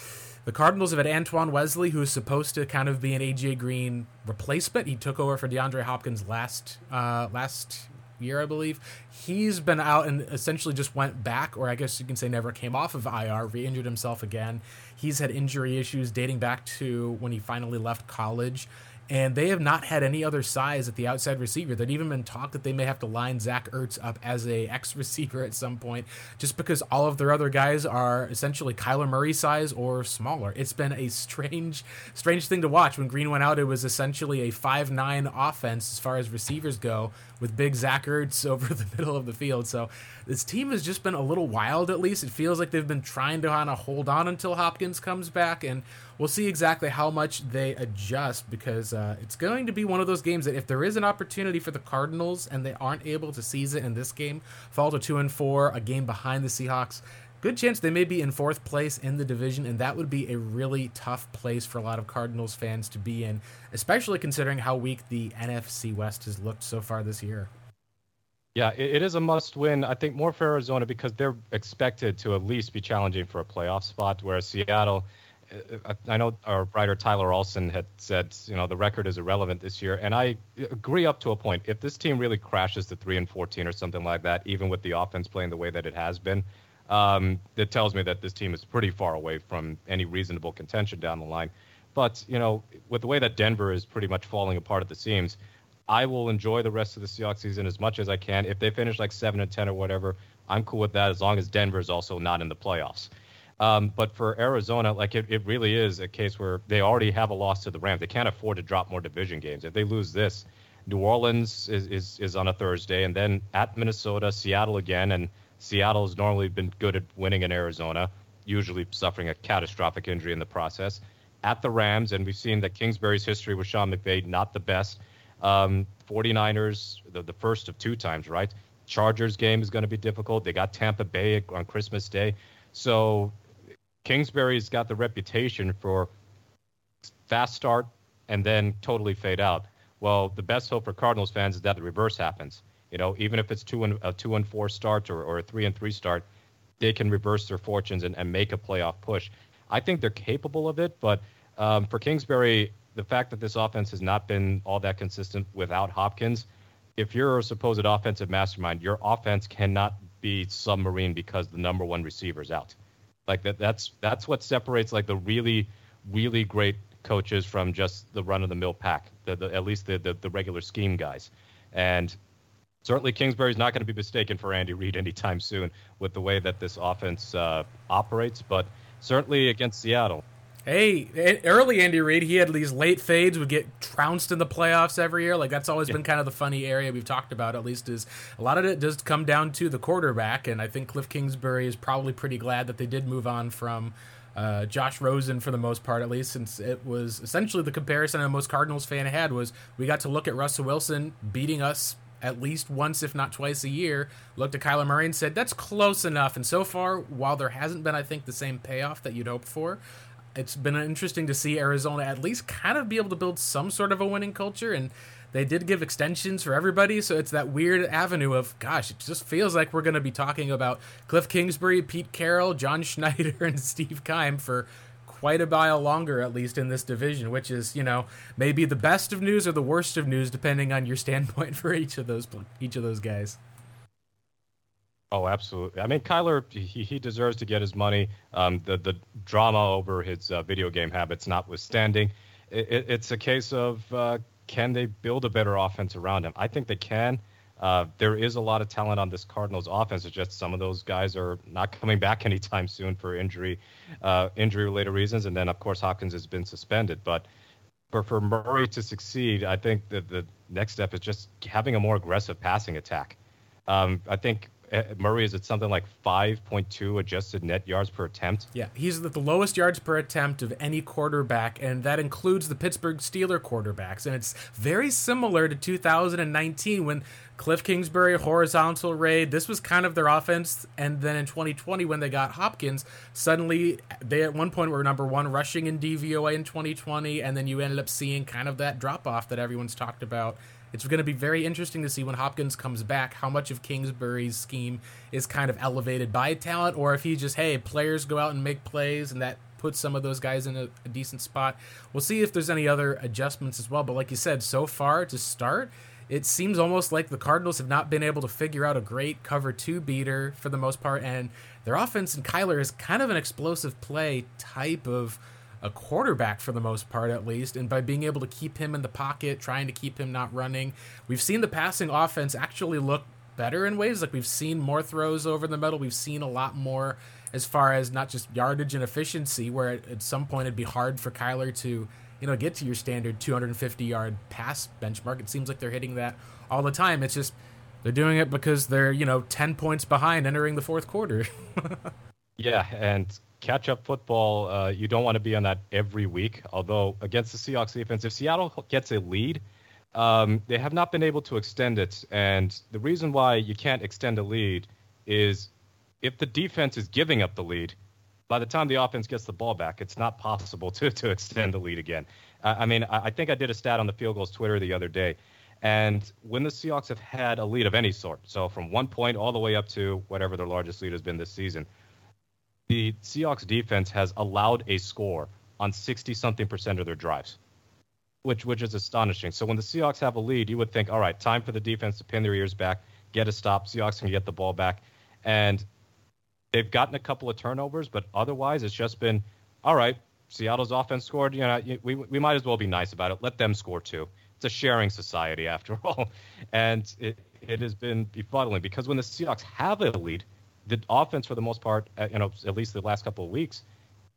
the Cardinals have had Antoine Wesley, who's supposed to kind of be an AJ Green replacement. He took over for DeAndre Hopkins last uh, last year, I believe. He's been out and essentially just went back, or I guess you can say never came off of IR, re injured himself again. He's had injury issues dating back to when he finally left college and they have not had any other size at the outside receiver. There'd even been talk that they may have to line Zach Ertz up as a *laughs* X receiver at some point, just because all of their other guys are essentially Kyler Murray size or smaller. It's been a strange, strange thing to watch. When Green went out, it was essentially a five nine offense as far as receivers go, with big Zach Ertz *laughs* over the middle of the field. So this team has just been a little wild. At least it feels like they've been trying to kind of hold on until Hopkins comes back and we'll see exactly how much they adjust because uh, it's going to be one of those games that if there is an opportunity for the Cardinals and they aren't able to seize it in this game, fall to two and four, a game behind the Seahawks. Good chance they may be in fourth place in the division, and that would be a really tough place for a lot of Cardinals fans to be in, especially considering how weak the NFC West has looked so far this year. Yeah, it is a must win. I think more for Arizona because they're expected to at least be challenging for a playoff spot, whereas Seattle uh, uh, I know our writer Tyler Olson had said, you know, the record is irrelevant this year, and I agree up to a point. If this team really crashes to three and fourteen or something like that, even with the offense playing the way that it has been, um, it tells me that this team is pretty far away from any reasonable contention down the line. But you know, with the way that Denver is pretty much falling apart at the seams, I will enjoy the rest of the Seahawks season as much as I can. If they finish like seven and ten or whatever, I'm cool with that as long as Denver is also not in the playoffs. Um, but for Arizona, like it, it really is a case where they already have a loss to the Rams. They can't afford to drop more division games. If they lose this, New Orleans is, is, is on a Thursday, and then at Minnesota, Seattle again. And Seattle has normally been good at winning in Arizona, usually suffering a catastrophic injury in the process. At the Rams, and we've seen that Kingsbury's history with Sean McVay, not the best. Um, 49ers, the, the first of two times, right? Chargers game is going to be difficult. They got Tampa Bay on Christmas Day. So Kingsbury's got the reputation for fast start and then totally fade out. Well, the best hope for Cardinals fans is that the reverse happens. You know, even if it's two and a two and four start or, or a three and three start, they can reverse their fortunes and, and make a playoff push. I think they're capable of it, but um, for Kingsbury, the fact that this offense has not been all that consistent without Hopkins, if you're a supposed offensive mastermind, your offense cannot be submarine because the number one receiver is out. Like that that's that's what separates like the really really great coaches from just the run of the mill pack, the, the, at least the, the, the regular scheme guys. And certainly Kingsbury's not going to be mistaken for Andy Reid anytime soon with the way that this offense uh, operates, but certainly against Seattle. Hey, early Andy Reid, he had these late fades, would get trounced in the playoffs every year. Like that's always yeah. been kind of the funny area we've talked about. At least is a lot of it does come down to the quarterback, and I think Cliff Kingsbury is probably pretty glad that they did move on from uh, Josh Rosen for the most part, at least, since it was essentially the comparison that most Cardinals fan had was we got to look at Russell Wilson beating us at least once, if not twice a year, looked at Kyler Murray and said, that's close enough. And so far, while there hasn't been, I think, the same payoff that you'd hope for, it's been interesting to see Arizona at least kind of be able to build some sort of a winning culture and they did give extensions for everybody so it's that weird avenue of gosh it just feels like we're going to be talking about cliff kingsbury pete carroll john *laughs* schneider and steve keim for quite a while longer at least in this division which is you know maybe the best of news or the worst of news depending on your standpoint *laughs* for each of those each of those guys Oh, absolutely. I mean, Kyler, he, he deserves to get his money. Um, the the drama over his uh, video game habits notwithstanding, it, it, it's a case of uh, can they build a better offense around him? I think they can. Uh, there is a lot of talent on this Cardinals offense. It's just some of those guys are not coming back *laughs* anytime soon for injury, uh, injury related reasons. And then, of course, Hopkins has been suspended. But for, for Murray to succeed, I think that the next step is just having a more aggressive passing attack. Um, I think Uh, Murray is at something like 5.2 adjusted net yards per attempt. Yeah, he's at the lowest yards per attempt of any quarterback, and that includes the Pittsburgh Steeler quarterbacks. And it's very similar to 2019 when Cliff Kingsbury horizontal raid. This was kind of their offense, and then in 2020 when they got Hopkins, suddenly they at one point were number one rushing in DVOA in 2020, and then you ended up seeing kind of that drop off that everyone's talked about. It's going to be very interesting to see when Hopkins comes back how much of Kingsbury's scheme is kind of elevated by talent, or if he just hey players go out and make plays and that puts some of those guys in a, a decent spot. We'll see if there's any other adjustments as well. But like you said, so far to start it seems almost like the Cardinals have not been able to figure out a great cover two beater for the most part, and their offense and Kyler is kind of an explosive play type of a quarterback for the most part, at least. And by being able to keep him in the pocket, trying to keep him not running, we've seen the passing offense actually look better in ways. Like we've seen more throws over the middle, we've seen a lot more as far as not just yardage and efficiency, where at some point it'd be hard for Kyler to you know, get to your standard 250 yard pass benchmark. It seems like they're hitting that all the time. It's just they're doing it because they're, you know, 10 points behind entering the fourth quarter. *laughs* yeah, and catch up football, uh, you don't want to be on that every week. Although against the Seahawks defense, if Seattle gets a lead, um, they have not been able to extend it. And the reason why you can't extend a lead is if the defense is giving up the lead, by the time the offense gets the ball back, it's not possible *laughs* to, to extend the lead again. Uh, I mean, I, I think I did a stat on the Field Gulls Twitter the other day. And when the Seahawks have had a lead of any sort, so from one point all the way up to whatever their largest lead has been this season, the Seahawks defense has allowed a score on 60 something percent of their drives, which which is astonishing. So when the Seahawks have a lead, you would think, all right, time for the defense to pin their ears back, get a stop. Seahawks can get the ball back, and They've gotten a couple of turnovers, but otherwise it's just been all right. Seattle's offense scored. You know, we we might as well be nice about it. Let them score too. It's a sharing society *laughs* after all, and it it has been befuddling because when the Seahawks have a lead, the offense for the most part, uh, you know, at least the last couple of weeks,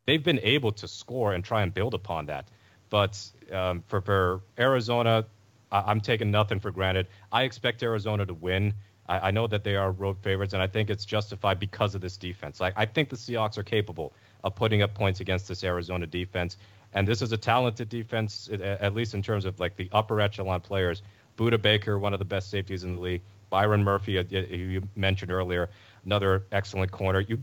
they've been able to score and try and build upon that. But um, for, for Arizona, I'm taking nothing for granted. I expect Arizona to win. I, I, know that they are road favorites, and I think it's justified because of this defense. Like I think the Seahawks are capable of putting up points against this Arizona defense, and this is a talented defense, at least in terms of like the upper echelon players. Budda Baker, one of the best safeties in the league. Byron Murphy, uh, you mentioned earlier, another excellent corner. You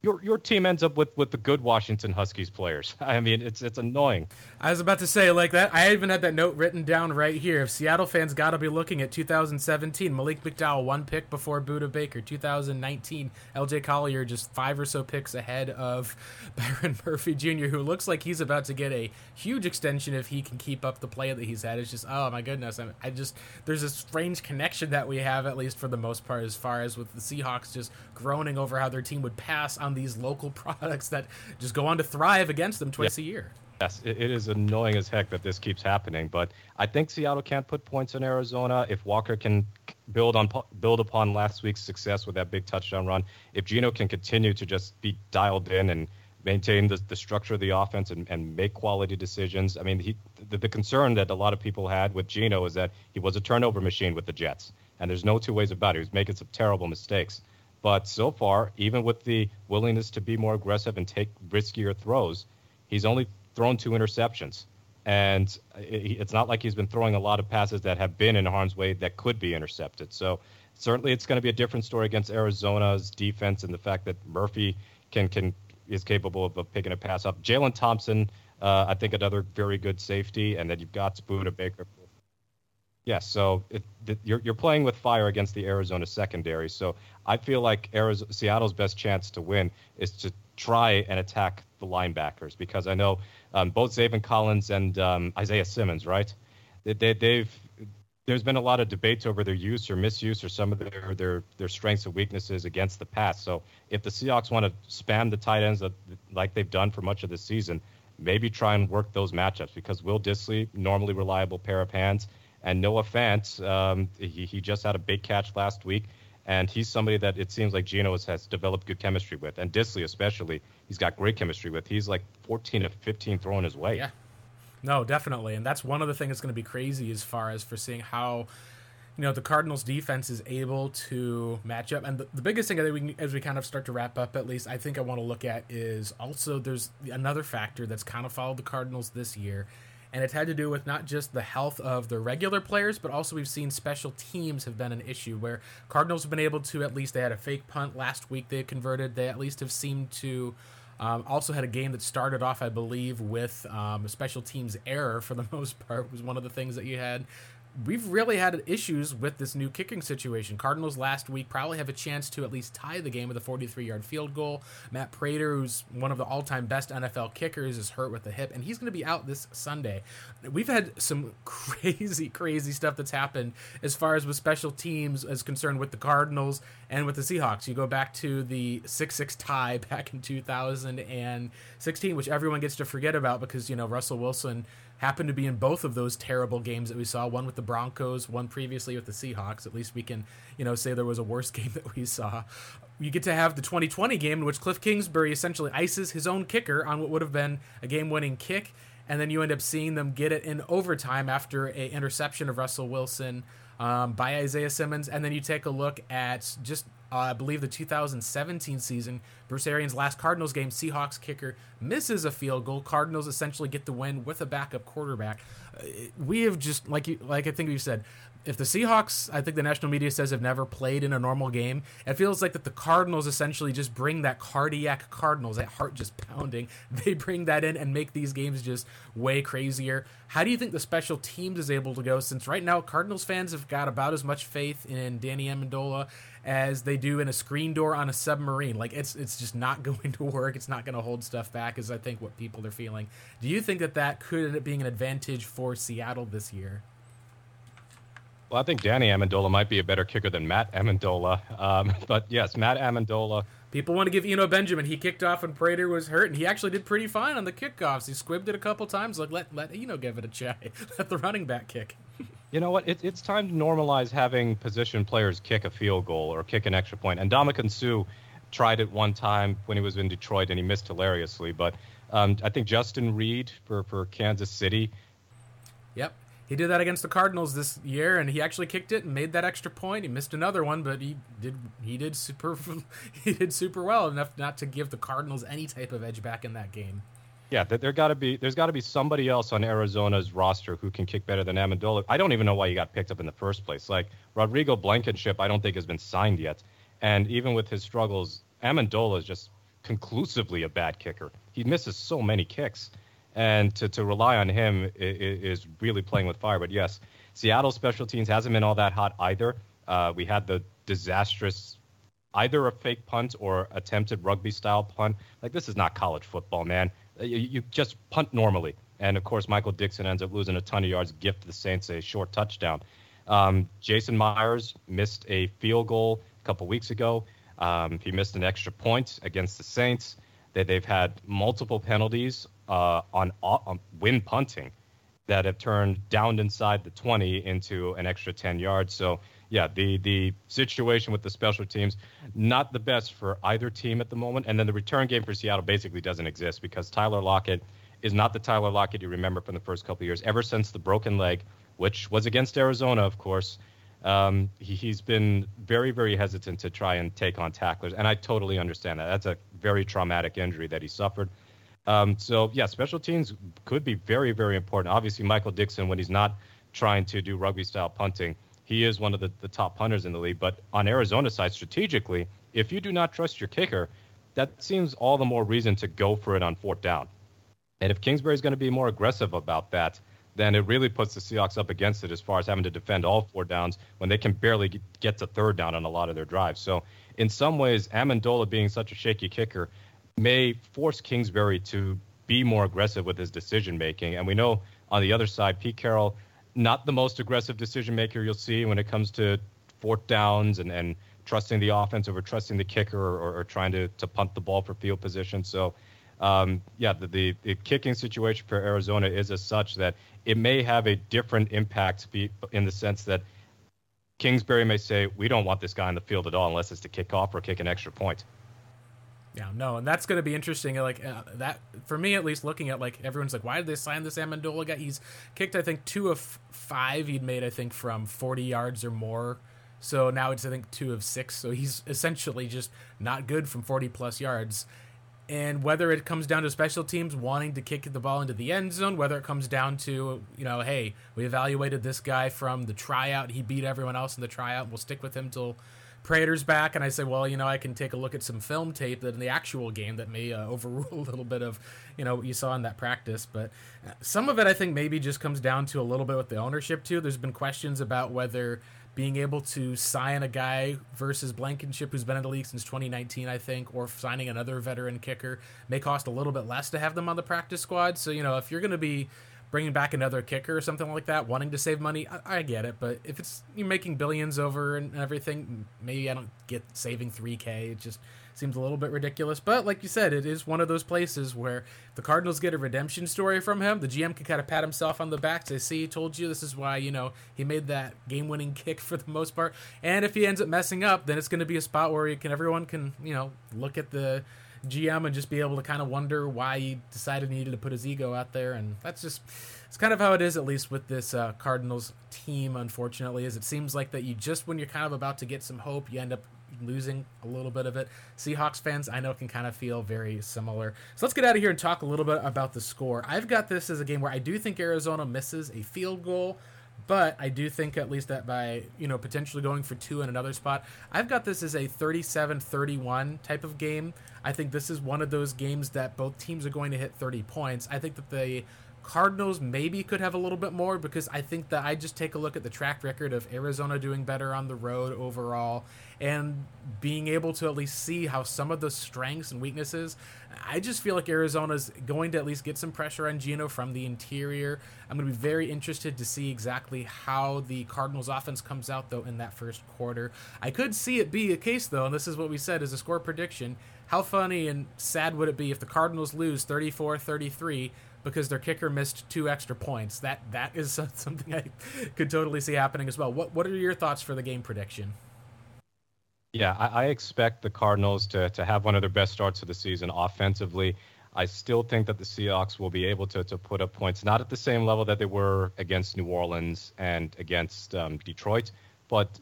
your your team ends up with with the good Washington Huskies players. *laughs* I mean, it's it's annoying. I was about to say like that. I even had that note written down right here. If Seattle fans got to be looking at 2017, Malik McDowell one pick before Budda Baker. 2019, LJ Collier just five or so picks ahead of *laughs* Byron Murphy Jr., who looks like he's about to get a huge extension if he can keep up the play that he's had. It's just oh my goodness. I, I just there's a strange connection that we have at least for the most part as far as with the Seahawks just groaning over how their team would pass on on these local *laughs* products that just go on to thrive against them twice yeah. a year. Yes, it is annoying as heck that this keeps happening, but I think Seattle can't put points in Arizona if Walker can build on build upon last week's success with that big touchdown run. If Geno can continue to just be dialed in and maintain the, the structure of the offense and, and make quality decisions. I mean, he, the, the concern that a lot of people had with Geno is that he was a turnover machine with the Jets, and there's no two ways about it. He was making some terrible mistakes. But so far, even with the willingness to be more aggressive and take riskier throws, he's only thrown two interceptions. And it's not like he's been throwing a lot of passes that have been in harm's way that could be intercepted. So certainly it's going to be a different story against Arizona's defense and the fact that Murphy can can is capable of, picking a pass up. Jalen Thompson, uh, I think another very good safety, and then you've got Budda Baker Yes, so it, you're you're playing with fire against the Arizona secondary. So I feel like Arizona, Seattle's best chance to win is to try and attack the linebackers because I know um, both Zaven Collins and um, Isaiah Simmons, right? They, they, they've there's been a lot of debates over their use or misuse or some of their their their strengths and weaknesses against the pass. So if the Seahawks want to spam the tight ends like they've done for much of the season, maybe try and work those matchups because Will Dissly, normally reliable pair of hands, and Noah Fant, um, he, he just had a big catch last week, and he's somebody that it seems like Geno has, has developed good chemistry with, and Dissly especially, he's got great chemistry with. He's like 14 to 15 throwing his way. Yeah. No, definitely, and that's one of the things that's going to be crazy as far as for seeing how you know the Cardinals defense is able to match up. And the, the biggest thing think we as we kind of start to wrap up, at least I think I want to look at is also there's another factor that's kind of followed the Cardinals this year, and it's had to do with not just the health of the regular players, but also we've seen special teams have been an issue where Cardinals have been able to at least they had a fake punt last week they converted. They at least have seemed to. Um, also had a game that started off, I believe, with um, special teams error for the *laughs* most part was one of the things that you had we've really had issues with this new kicking situation. Cardinals last week probably have a chance to at least tie the game with a 43 yard field goal. Matt Prater, who's one of the all time best NFL kickers, is hurt with the hip, and he's going to be out this Sunday. We've had some *laughs* crazy, crazy stuff that's happened as far as with special teams is concerned with the Cardinals and with the Seahawks. You go back to the 6 6 tie back in 2016, which everyone gets to forget about because, you know, Russell Wilson happened to be in both of those terrible games that we saw. One with the Broncos, one previously with the Seahawks. At least we can, you know, say there was a worse *laughs* game that we saw. You get to have the 2020 game in which Cliff Kingsbury essentially ices his own kicker on what would have been a game-winning kick, and then you end up seeing them get it in overtime after a interception of Russell Wilson um, by Isaiah Simmons, and then you take a look at just uh, I believe the 2017 season, Bruce Arians' last Cardinals game, Seahawks kicker misses a field goal. Cardinals essentially get the win with a backup quarterback. Uh, we have just like you, like I think you said, if the Seahawks, I think the national media says have never played in a normal game, it feels like that the Cardinals essentially just bring that cardiac Cardinals, that heart just pounding. *laughs* They bring that in and make these games just way crazier. How do you think the special teams is able to go? Since right now Cardinals fans have got about as much faith in Danny Amendola as they do in a screen door on a submarine. Like it's it's just not *laughs* going to work. It's not going to hold stuff back. Is I think what people are feeling. Do you think that that could end up being an advantage for Seattle this year? Well, I think Danny Amendola might be a better kicker than Matt Ammendola. Um, *laughs* but yes, Matt Ammendola. People want to give Eno Benjamin. He kicked off when Prater was hurt, and he actually did pretty fine on the kickoffs. He squibbed it a couple times. Like let let Eno give it a try. *laughs* let the running back kick. You know what? It, it's time to normalize having position players kick a field goal or kick an extra point. And Ndamukong Suh tried it one time when he was in Detroit, and he missed hilariously. But um, I think Justin Reid for for Kansas City. Yep, he did that against the Cardinals this year, and he actually kicked it and made that extra point. He missed another one, but he did he did super *laughs* he did super well enough not to give the Cardinals any type of edge back in that game. Yeah, there got to be there's got to be somebody else on Arizona's roster who can kick better than Ammendola. I don't even know why he got picked up in the first place. Like Rodrigo Blankenship, I don't think has been signed yet, and even with his struggles, Ammendola is just conclusively a bad kicker. He misses so many kicks and to, to rely on him is, really playing with fire. But yes, Seattle special teams hasn't been all that hot either. Uh, we had the disastrous either a fake punt or attempted rugby style punt. Like this is not college football, man. Uh, you, you, just punt normally, and of course Michael Dickson ends up losing a ton of yards, gift the Saints a short touchdown. Um, Jason Myers missed a field goal a couple weeks ago. Um, he missed an extra point against the Saints. They, they've had multiple penalties uh, on, on win punting that have turned down inside the 20 into an extra 10 yards. So yeah, the the situation with the special teams not the best for either team at the moment. And then the return game for Seattle basically doesn't exist because Tyler Lockett is not the Tyler Lockett you remember from the first couple years. Ever since the broken leg, which was against Arizona, of course, um, he, has been very very hesitant to try and take on tacklers, and I totally understand that. That's a very traumatic injury that he suffered. Um, so yeah, special teams could be very, very important. Obviously, Michael Dickson, when he's not trying to do rugby style punting, he is one of the, the top punters in the league. But on Arizona's side, strategically, if you do not trust your kicker, that seems all the more reason to go for it on fourth down. And if Kingsbury is going to be more aggressive about that, then it really puts the Seahawks up against it as far as having to defend all four downs when they can barely get to third down on a lot of their drives. So, in some ways, Ammendola being such a shaky kicker may force Kingsbury to be more aggressive with his decision making. And we know on the other side, Pete Carroll, not the most aggressive decision maker you'll see when it comes to fourth downs and, and trusting the offense over trusting the kicker or, or trying to, to punt the ball for field position. So, um, yeah, the, the, the, kicking situation for Arizona is as such that it may have a different impact in the sense that Kingsbury may say, we don't want this guy on the field at all unless it's to kick off or kick an extra point. Yeah, no, and that's going to be interesting. Like uh, that for me, at least, looking at like everyone's like, why did they sign this Ammendola guy? He's kicked, I think, two of five he'd made, I think, from forty yards or more. So now it's I think two of six. So he's essentially just not good from forty plus yards. And whether it comes down to special teams wanting to kick the ball into the end zone, whether it comes down to, you know, hey, we evaluated this guy from the tryout, he beat everyone else in the tryout, we'll stick with him till Prater's back, and I say, well, you know, I can take a look at some film tape that in the actual game that may uh, *laughs* overrule a little bit of, you know, what you saw in that practice. But uh, some of it, I think, maybe just comes down to a little bit with the ownership too. There's been questions about whether being able to sign a guy versus Blankenship, who's been in the league since 2019, I think, or signing another veteran kicker may cost a little bit less to have them on the practice squad. So, you know, if you're going to be bringing back another kicker or something like that, wanting to save money, I, I, get it. But if it's you're making billions over and everything, maybe I don't get saving 3K. It just seems a little bit ridiculous. But like you said, it is one of those places where the Cardinals get a redemption story from him. The GM can kind of pat himself on the back to see, told you this is why, you know, he made that game winning *laughs* kick for the most part. And if he ends up messing up, then it's going to be a spot where can everyone can, you know, look at the GM and just be able to kind of wonder why he decided he needed to put his ego out there. And that's just it's kind of how it is, at least with this uh, Cardinals team. Unfortunately, is it seems like that you just when you're kind of about to get some hope, you end up losing a little bit of it. Seahawks fans, I know, can kind of feel very similar. So let's get out of here and talk a little bit about the score. I've got this as a game where I do think Arizona misses a field goal. But I do think at least that by, you know, potentially going for two in another spot, I've got this as a 37-31 type of game. I think this is one of those games that both teams are going to hit 30 points. I think that the Cardinals maybe could have a little bit more because I think that I just take a look at the track record of Arizona doing better on the road overall and being able to at least see how some of the strengths and weaknesses. I just feel like Arizona's going to at least get some pressure on Geno from the interior. I'm going to be very interested to see exactly how the Cardinals offense comes out though in that first quarter. I could see it be a case though, and this is what we said as a score prediction. How funny and sad would it be if the Cardinals lose 34-33 because their kicker missed two extra points. That that is *laughs* something I could totally see happening as well. What what are your thoughts for the game prediction? Yeah, I, I expect the Cardinals to to have one of their best starts of the season offensively. I still think that the Seahawks will be able to to put up points, not at the same level that they were against New Orleans and against um, Detroit, but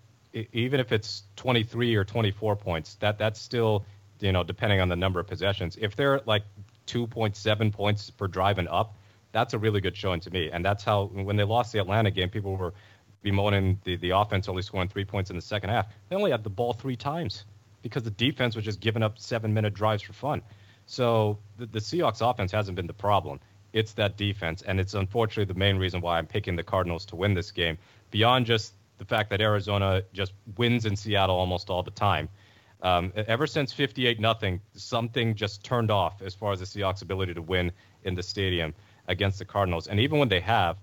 even if it's 23 or 24 points, that that's still you know depending on the number of possessions. If they're like 2.7 points per drive and up, that's a really good showing to me. And that's how when they lost the Atlanta game, people were bemoaning the, the offense only scoring three points in the second half. They only had the ball three times because the defense was just giving up seven minute drives for fun. So the, the Seahawks offense hasn't been the problem. It's that defense. And it's unfortunately the main reason why I'm picking the Cardinals to win this game. Beyond just the fact that Arizona just wins in Seattle almost all the time. Um, ever since 58 nothing, something just turned off as far as the Seahawks' ability to win in the stadium against the Cardinals. And even when they have,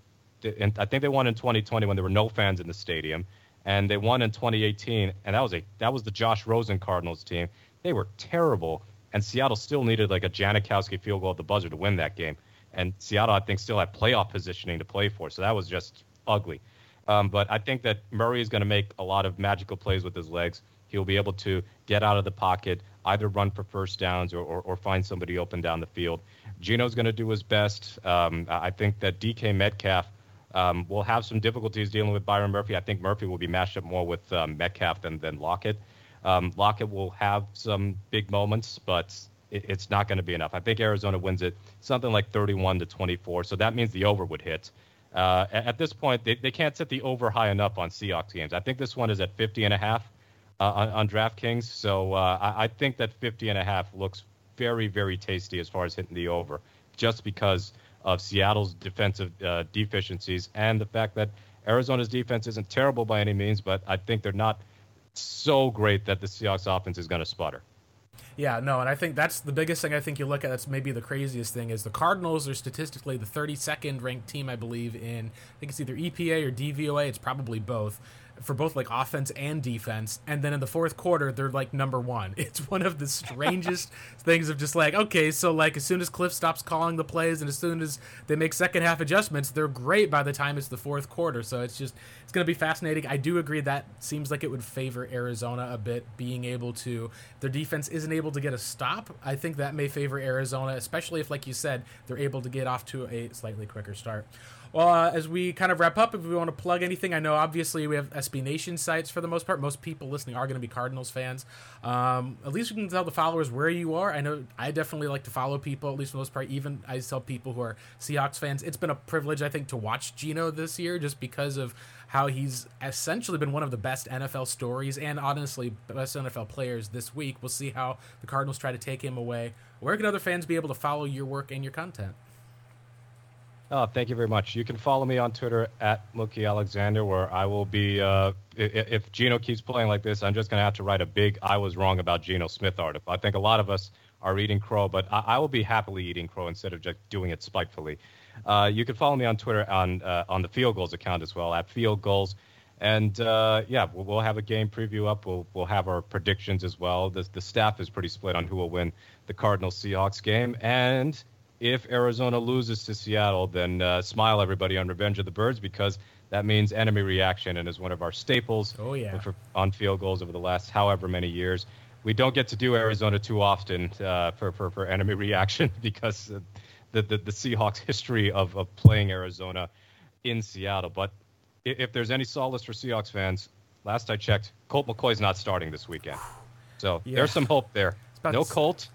and I think they won in 2020 when there were no fans in the stadium, and they won in 2018, and that was a that was the Josh Rosen Cardinals team. They were terrible, and Seattle still needed like a Janikowski field goal at the buzzer to win that game. And Seattle, I think, still had playoff positioning to play for, so that was just ugly. Um, but I think that Murray is going to make a lot of magical plays with his legs. He'll be able to get out of the pocket, either run for first downs or, or, or find somebody open down the field. Geno's going to do his best. Um, I think that DK Metcalf um, will have some difficulties dealing with Byron Murphy. I think Murphy will be matched up more with um, Metcalf than, than Lockett. Um, Lockett will have some big moments, but it, it's not going to be enough. I think Arizona wins it something like 31 to 24, so that means the over would hit. Uh, at, this point, they, they can't set the over high enough on Seahawks games. I think this one is at 50 and a half uh, on, on DraftKings. So uh, I, I, think that 50 and a half looks very, very tasty as far as hitting the over, just because of Seattle's defensive uh, deficiencies and the fact that Arizona's defense isn't terrible by any means, but I think they're not so great that the Seahawks offense is going to sputter. Yeah, no, and I think that's the biggest thing I think you look at. That's maybe the craziest thing is the Cardinals are statistically the 32nd ranked team, I believe, in I think it's either EPA or DVOA. It's probably both for both like offense and defense. And then in the fourth quarter, they're like number one. *laughs* It's one of the strangest *laughs* things of just like, okay, so like as soon as Cliff stops calling the plays and as soon as they make second half adjustments, they're great by the time it's the fourth quarter. So it's just, it's going to be fascinating. I do agree that seems like it would favor Arizona a bit, being able to, their defense isn't able to get a stop. I think that may favor Arizona, especially if, like you said, they're able to get off to a slightly quicker start. Well, uh, as we kind of wrap up, if we want to plug anything, I know obviously we have SB Nation sites for the most part. Most people listening are going to be Cardinals fans. Um, at least we can tell the followers where you are. I know I definitely like to follow people, at least for the most part. Even I tell people who are Seahawks fans, it's been a privilege, I think, to watch Geno this year just because of how he's essentially been one of the best NFL stories and honestly best NFL players this week. We'll see how the Cardinals try to take him away. Where can other fans be able to follow your work and your content? Oh, thank you very much. You can follow me on Twitter at Mookie Alexander, where I will be. Uh, if, if Geno keeps playing like this, I'm just going to have to write a big "I was wrong about Geno Smith" article. I think a lot of us are eating crow, but I, I will be happily eating crow instead of just doing it spitefully. Uh, you can follow me on Twitter on uh, on the Field Gulls account as well at Field Gulls, and uh, yeah, we'll, we'll, have a game preview up. We'll we'll have our predictions as well. The the staff is pretty split on who will win the Cardinals Seahawks game, and if Arizona loses to Seattle, then uh, smile everybody on Revenge of the Birds because that means enemy reaction and is one of our staples oh, yeah. for, on Field Gulls over the last however many years. We don't get to do Arizona too often uh, for, for, for enemy *laughs* reaction because the, the, the Seahawks' history of, of playing Arizona in Seattle. But if there's any solace for Seahawks fans, last I checked, Colt McCoy's not starting this weekend. So yeah. there's some hope there. No Colt,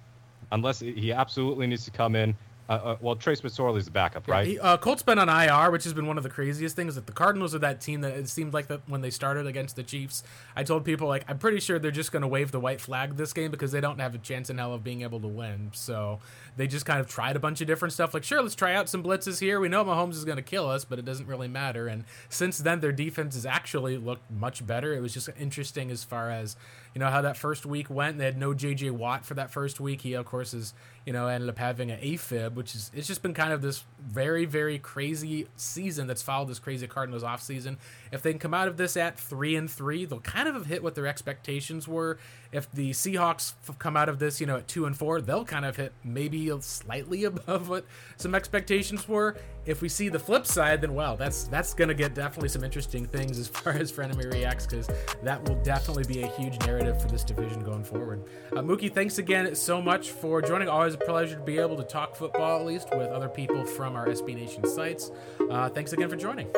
unless he absolutely needs to come in uh, uh, well, Trace McSorley is the backup, right? He, uh, Colt's been on IR, which has been one of the craziest things. That the Cardinals are that team that it seemed like that when they started against the Chiefs. I told people like I'm pretty sure they're just going to wave the white flag this game because they don't have a chance in hell of being able to win. So they just kind of tried a bunch of different stuff. Like sure, let's try out some blitzes here. We know Mahomes is going to kill us, but it doesn't really matter. And since then, their defense has actually looked much better. It was just interesting as far as you know how that first week went. They had no J.J. Watt for that first week. He of course is you know ended up having an AFib, which is it's just been kind of this very very crazy season that's followed this crazy Cardinals off season. If they can come out of this at three and three, they'll kind of have hit what their expectations were. If the Seahawks come out of this, you know, at two and four, they'll kind of hit maybe slightly *laughs* above what some expectations were. If we see the flip side, then wow, that's that's gonna get definitely some interesting things as far *laughs* as Frenemy reacts because that will definitely be a huge narrative for this division going forward. Uh, Mookie, thanks again so much for joining. Always a pleasure to be able to talk football at least with other people from our SB Nation sites. Uh, thanks again for joining.